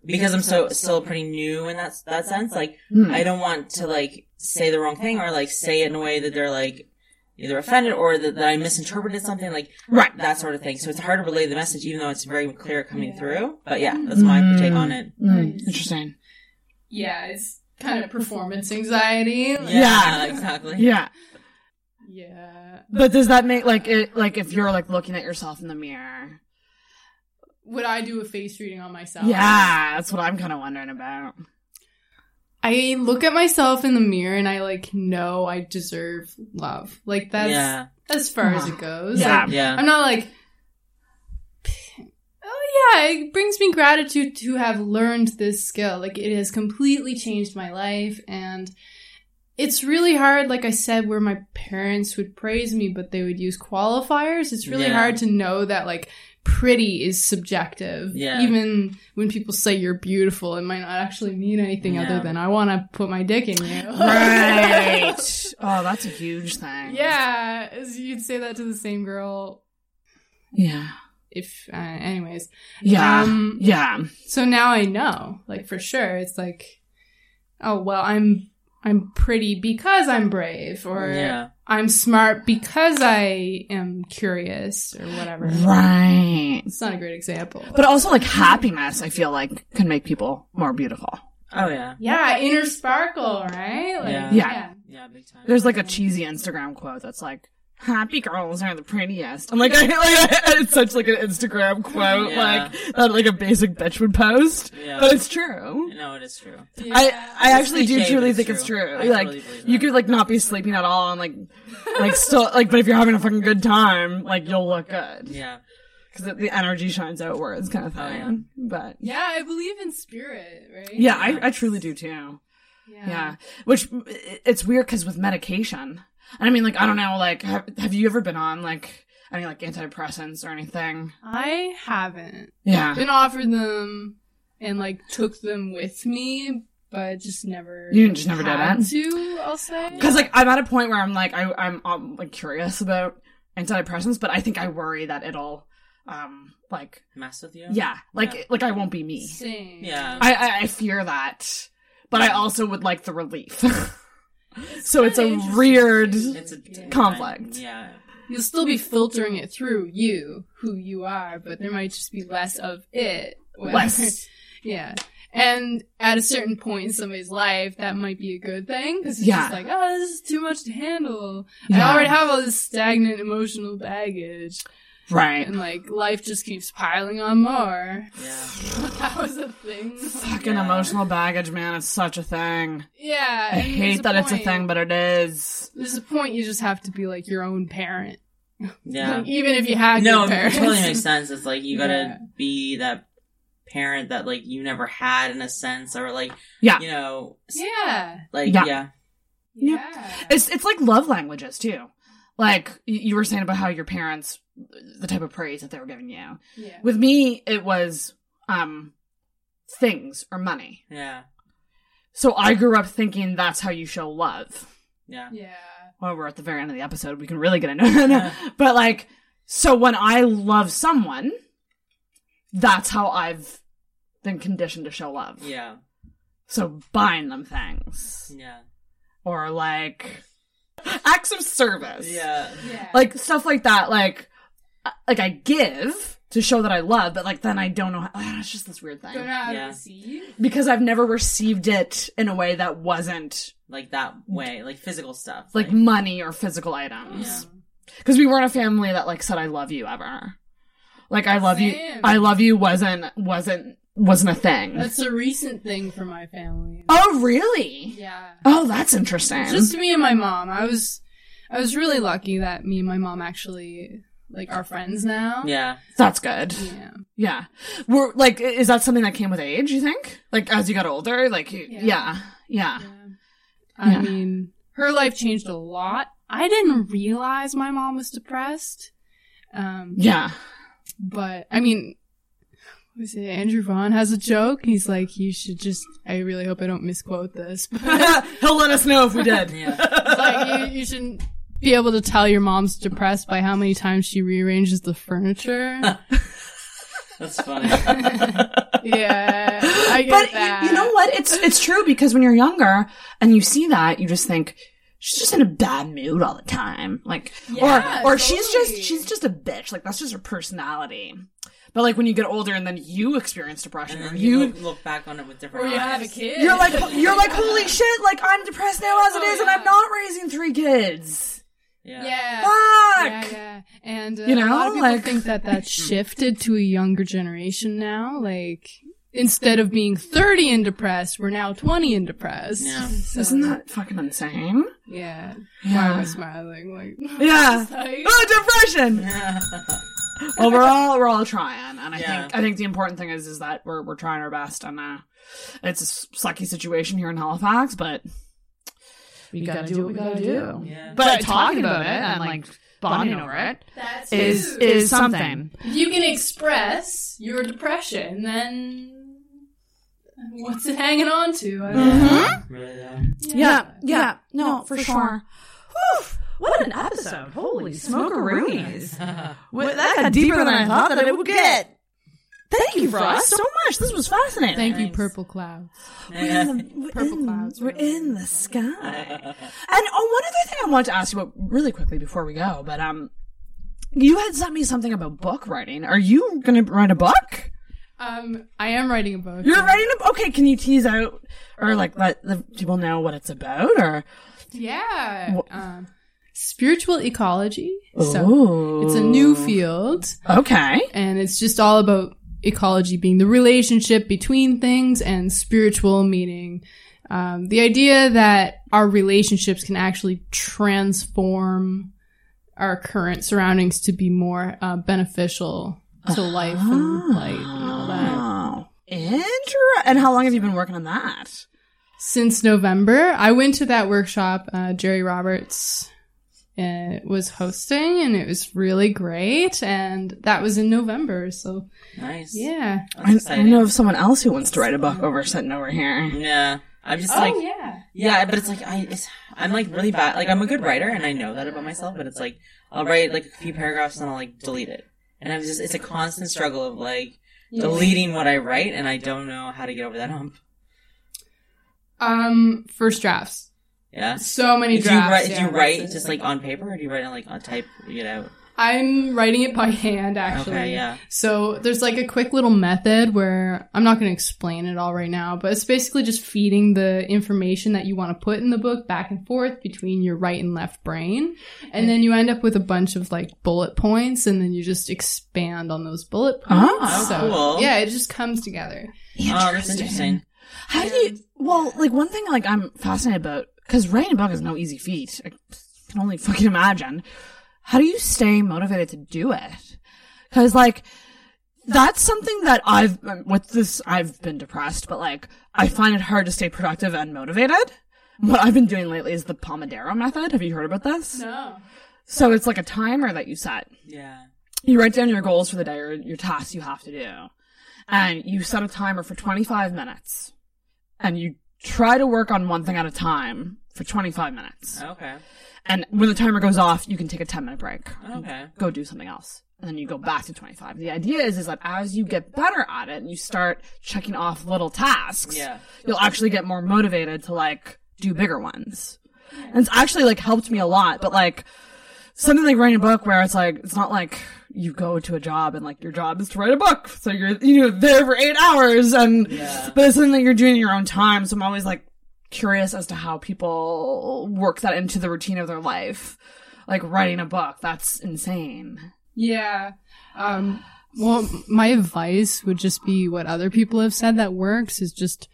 because I'm so still pretty new in that that sense. Like Hmm. I don't want to like say the wrong thing or like say it in a way that they're like either offended or that, that I misinterpreted something, like Right. that sort of thing. So it's hard to relay the message, even though it's very clear coming through. But yeah, that's my take on it. Mm, interesting. Yeah, it's kind of performance anxiety. Like, Yeah, exactly. Yeah. Yeah. But does that make like it like if you're like looking at yourself in the mirror? Would I do a face reading on myself? Yeah, that's what I'm kind of wondering about. I look at myself in the mirror and I like know I deserve love. Like that's Yeah. as far as uh-huh. it goes. Yeah. Like, Yeah. I'm not like Oh yeah, it brings me gratitude to have learned this skill. Like it has completely changed my life and it's really hard, like I said, where my parents would praise me, but they would use qualifiers. It's really Yeah. hard to know that like pretty is subjective. Yeah. Even when people say you're beautiful, it might not actually mean anything Yeah. other than I want to put my dick in you. Right. oh, that's a huge thing. yeah. You'd say that to the same girl Yeah. if, uh, anyways. Yeah. Um, yeah. So now I know, like for sure. It's like, oh well, I'm I'm pretty because I'm brave, or Yeah. I'm smart because I am curious, or whatever. Right. It's not a great example. But also like happiness, I feel like can make people more beautiful. Oh yeah. yeah, inner sparkle, right? Like, Yeah. Yeah. Yeah, big time. There's like a cheesy Instagram quote that's like, "Happy girls are the prettiest." I'm like, I, like it's such like an Instagram quote, Yeah. like that like a basic bitch would post, Yeah. but it's true. No, it is true. I I actually do truly it's think it's true. true. I like totally believe you that. could like not be sleeping at all and like like still like, but if you're having a fucking good time, like you'll look good Yeah. because the, the energy shines outwards, kind of thing. Oh, yeah. But Yeah, I believe in spirit, right? yeah, I I truly do too. yeah. Yeah, which it's weird because with medication, and I mean, like I don't know, like have, have you ever been on like any like antidepressants or anything? I haven't Yeah, been offered them and like took them with me, but just never. You just never did had it? To I'll say because like I'm at a point where I'm like I I'm um, like curious about antidepressants, but I think I worry that it'll um like Mess with you. yeah like Yeah. like I won't be me. Same. Yeah. I I, I fear that, but I also would like the relief. so it's a weird It's a conflict. Yeah. You'll still be filtering it through you, who you are, but there might just be less of it. where- Less. yeah. And at a certain point in somebody's life, that might be a good thing because it's Yeah. just like, oh, this is too much to handle. Yeah. I already have all this stagnant emotional baggage, Right. and like life just keeps piling on more. Yeah. that was a thing. Fucking Yeah. emotional baggage, man. It's such a thing. Yeah, I hate that it's a thing, but it is. There's a point you just have to be like your own parent, Yeah. Like, even if you had no, good it parents. totally makes sense. It's like you gotta Yeah. be that parent that like you never had in a sense, or like Yeah. you know, Yeah. like Yeah. yeah, Yeah. It's it's like love languages too. Like you were saying about how your parents, the type of praise that they were giving you. Yeah. With me, it was um things or money. yeah, So I grew up thinking that's how you show love. yeah, Yeah. Well, we're at the very end of the episode. We can really get into it. but like, so when I love someone, that's how I've been conditioned to show love. yeah, So buying them things yeah, or like acts of service. yeah, Yeah. Like stuff like that. Like, like I give to show that I love, but like then I don't know. How, it's just this weird thing Don't know how Yeah. to receive. because I've never received it in a way that wasn't like that way, like physical stuff, like money or physical items. yeah, Because we weren't a family that like said I love you ever. Like I love you I love you wasn't wasn't wasn't a thing. That's a recent thing for my family. oh really? Yeah. Oh, that's interesting. Just me and my mom. I was I was really lucky that me and my mom actually like are friends now. yeah. that's good. Yeah. Yeah. We're like is that something that came with age, you think? Like as you got older? Like you- Yeah. yeah. Yeah. Yeah. I Yeah. mean, her life changed a lot. I didn't realize my mom was depressed. Um, Yeah. but I mean, Was it Andrew Vaughn has a joke? He's like, you should just. I really hope I don't misquote this. But He'll let us know if we did. yeah. like you, you shouldn't be able to tell your mom's depressed by how many times she rearranges the furniture. That's funny. yeah, I get but you- that. You, know what? It's it's true because when you're younger and you see that, you just think she's just in a bad mood all the time, like Yeah, or or she's just she's just a bitch. Like that's just her personality. But like when you get older and then you experience depression, And or then you you look, look back on it with different Or you eyes. have a kid. you're like you're like holy shit! Like I'm depressed now as it oh, is, and I'm not raising three kids. Yeah. Yeah. Fuck. Yeah, yeah. And uh, You a lot know, of people like- think that that's shifted to a younger generation now. Like, instead of being 30 and depressed, we're now 20 and depressed. Yeah. So, Isn't that fucking insane? Yeah. Yeah. Why am I smiling? Like, Yeah. Like- Oh, depression. well, we're all we're all trying, and I Yeah. think I think the important thing is is that we're we're trying our best, and uh, it's a sucky situation here in Halifax, but we gotta do what we gotta do. Yeah. But talking about it and like bonding over it That's is huge. is something. If you can express your depression, then what's it hanging on to? I don't mm-hmm. know. Really, though. Yeah, yeah, no, for sure. What an episode. Holy smokeroonies. Well, that got deeper than I thought that it would get. Thank you, Frost, so much. This was fascinating. Thank you, Purple Clouds. We're in the, we're in, We're in the sky. and oh, one other thing I want to ask you about really quickly before we go, but um, you had sent me something about book writing. Are you going to write a book? Um, I am writing a book. You're writing a book. okay. Can you tease out or like let the people know what it's about? Or Yeah. Um, spiritual ecology. Ooh. So it's a new field. Okay. And it's just all about ecology being the relationship between things and spiritual meaning um, the idea that our relationships can actually transform our current surroundings to be more uh, beneficial to life and light and all that. inter- And how long have you been working on that? Since November, I went to that workshop. Uh, Jerry Roberts uh, was hosting, and it was really great. And that was in November, so Nice. yeah. I, I know of someone else who wants to write a book over sitting over here. Yeah. I'm just Oh, like yeah. Yeah, but it's like I it's I'm like really bad like I'm a good writer and I know that about myself, but it's like I'll write like a few paragraphs and I'll like delete it. And I'm just it's a constant struggle of like deleting what I write and I don't know how to get over that hump. Um, first drafts. Yeah. So many do drafts. You write, yeah, do you write just like on paper or do you write it like on type it out? I'm writing it by hand, actually. Okay, yeah. So there's like a quick little method where I'm not going to explain it all right now, but it's basically just feeding the information that you want to put in the book back and forth between your right and left brain. And then you end up with a bunch of like bullet points and then you just expand on those bullet ah, points. Oh, so cool. yeah, it just comes together. Oh, that's interesting. How do you? Well, like one thing, like I'm fascinated about because writing a book is no easy feat. I can only fucking imagine. How do you stay motivated to do it? Because like that's something that I've with this I've been depressed, but like I find it hard to stay productive and motivated. What I've been doing lately is the Pomodoro method. Have you heard about this? No. So it's like a timer that you set. Yeah. You write down your goals for the day or your tasks you have to do. And you set a timer for 25 minutes. And you try to work on one thing at a time for 25 minutes. Okay. And when the timer goes off, you can take a 10 minute break. Okay. Go do something else. And then you go back to 25. The idea is, is that as you get better at it and you start checking off little tasks, Yeah. you'll actually get more motivated to like do bigger ones. And it's actually like helped me a lot, but like something like writing a book where it's like, it's not like you go to a job and like your job is to write a book. So you're, you know, there for eight hours and, but it's something that you're doing in your own time. So I'm always like curious as to how people work that into the routine of their life. Like writing a book, that's insane. Yeah. Um, well, my advice would just be what other people have said that works is just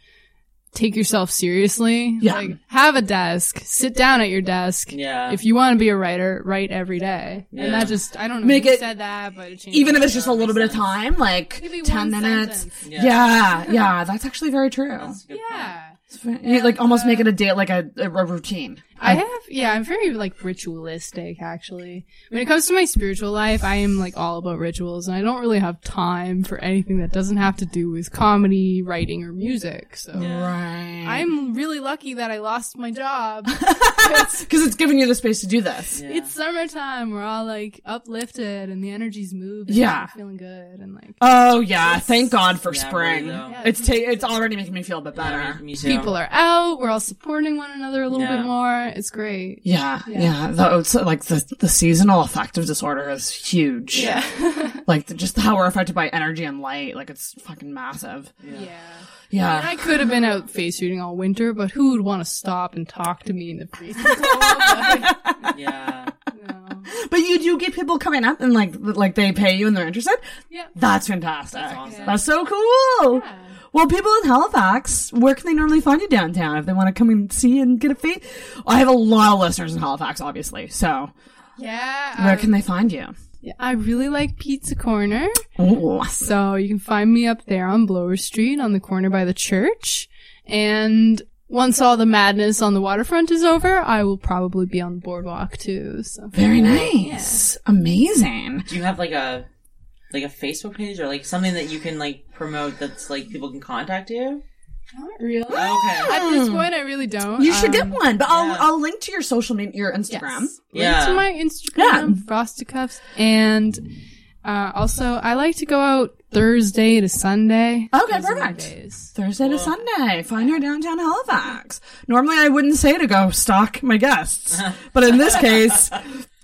take yourself seriously. Yeah. Like, have a desk, sit down at your desk. Yeah. If you want to be a writer, write every day. Yeah. And that just, I don't know Make who it- said that, but it Even if it's just a life. little bit of time, like Maybe 10 minutes. sentence. Yeah. yeah, that's actually very true. Yeah. a good Yeah. Like almost make it a day, like a, a routine. I have, yeah, I'm very like ritualistic actually. When it comes to my spiritual life, I am like all about rituals and I don't really have time for anything that doesn't have to do with comedy, writing, or music. So Right. I'm really lucky that I lost my job. Because it's giving you the space to do this. It's summertime. We're all like uplifted and the energy's moving. Yeah. I'm feeling good and like Oh yeah, thank God for Yeah, spring. really, though. it's ta- it's already making me feel a bit better. Me too. people are out. We're all supporting one another a little Yeah. bit more. It's great. Yeah, yeah. The, oh, it's, like the the seasonal affective disorder is huge. Yeah. like the, just how we're affected by energy and light. Like it's fucking massive. Yeah. Yeah. And I could have been out face shooting all winter, but who would want to stop and talk to me in the freezing cold? Like, Yeah. But you do get people coming up and like like they pay you and they're interested. Yeah. That's fantastic. That's awesome. That's so cool. Well, people in Halifax, where can they normally find you downtown if they want to come and see and get a fee? I have a lot of listeners in Halifax, obviously. So yeah. where um, can they find you? Yeah, I really like Pizza Corner. Ooh. So you can find me up there on Blowers Street on the corner by the church. And once all the madness on the waterfront is over, I will probably be on the boardwalk too. So Very nice. Amazing. Do you have like a like a Facebook page or like something that you can like promote that's like people can contact you? Not really. Okay. At this point, I really don't. You should get Um, one, but I'll yeah. I'll link to your social media, your Instagram. Yes. Yeah. Link to my Instagram, yeah. Frosted Cups, and uh, also I like to go out Thursday to Sunday. Okay, Those perfect. days. Thursday to Sunday. Find her downtown Halifax. Normally I wouldn't say to go stalk my guests, but in this case,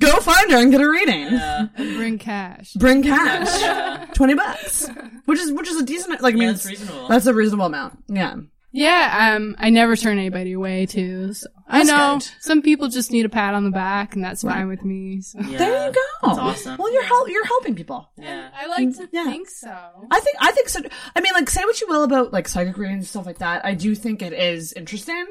go find her and get a reading. And bring cash. Bring cash, twenty bucks, which is which is a decent like. I mean, that's reasonable. That's a reasonable amount. Yeah. Yeah, um, I never turn anybody away too. So I know good. some people just need a pat on the back, and that's fine with me. So. Yeah. There you go. That's awesome. Well, you're hel- you're helping people. yeah. I like to Yeah. think so. I think I think so. I mean, like, say what you will about like psychic readings and stuff like that. I do think it is interesting.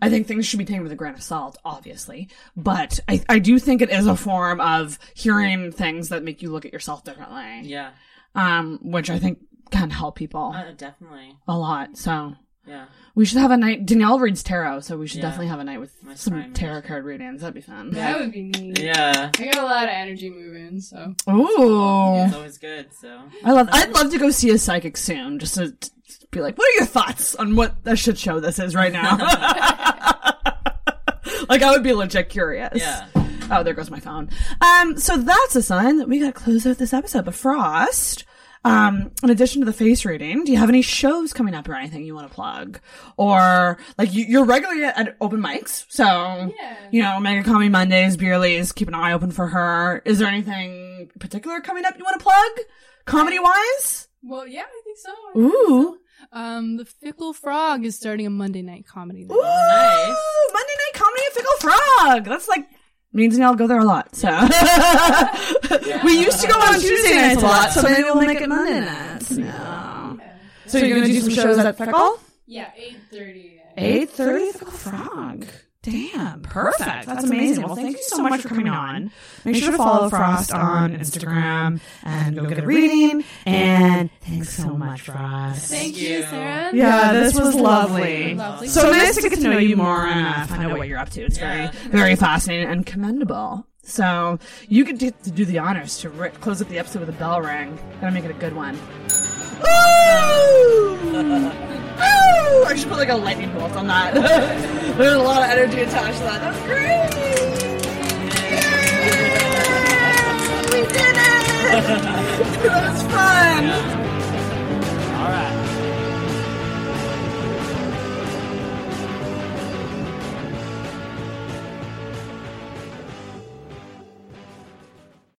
I think things should be taken with a grain of salt, obviously, but I I do think it is a form of hearing things that make you look at yourself differently. Yeah. Um, which I think can help people Uh, definitely. a lot. So Yeah. we should have a night. Danielle reads tarot, so we should Yeah. definitely have a night with My some prime tarot card readings. That'd be fun. That would be neat. Yeah. I got a lot of energy moving, so Ooh. It's always good. So. I love. I'd love to go see a psychic soon, just to t- be like, "What are your thoughts on what a shit show this is right now?" like, I would be legit curious. Yeah. Oh, there goes my phone. Um, so that's a sign that we got to close out this episode. But Frost, um, in addition to the face reading, do you have any shows coming up or anything you want to plug? Or like you, you're regularly at open mics, so you know, Mega Comedy Mondays, Bearly's, keep an eye open for her. Is there anything particular coming up you want to plug, comedy wise? well, yeah, I think so. Ooh. Um, the Fickle Frog is starting a Monday night comedy. Night. Ooh, Monday Night Comedy at Fickle Frog. That's like means and I'll go there a lot. So we used to go on Tuesday nights a lot, so maybe we'll make it Monday nights. No. So you're gonna do some shows at Fickle? Yeah, eight thirty. Eight thirty Fickle Frog. Damn, perfect. That's amazing. Well, thank you so much for coming on. Make sure to follow Frost on Instagram and go get a reading. And thanks so much, Frost. Thank you, Sarah. Yeah, this was lovely. Lovely. So nice to get to know you more and uh, find out what you're up to. It's very, very fascinating and commendable. So you get to, to do the honors to ri- close up the episode with a bell ring. Gotta make it a good one. Ooh! Woo! I should put like a lightning bolt on that. There's a lot of energy attached to that. That's great! We did it! that was fun! Yeah. All right.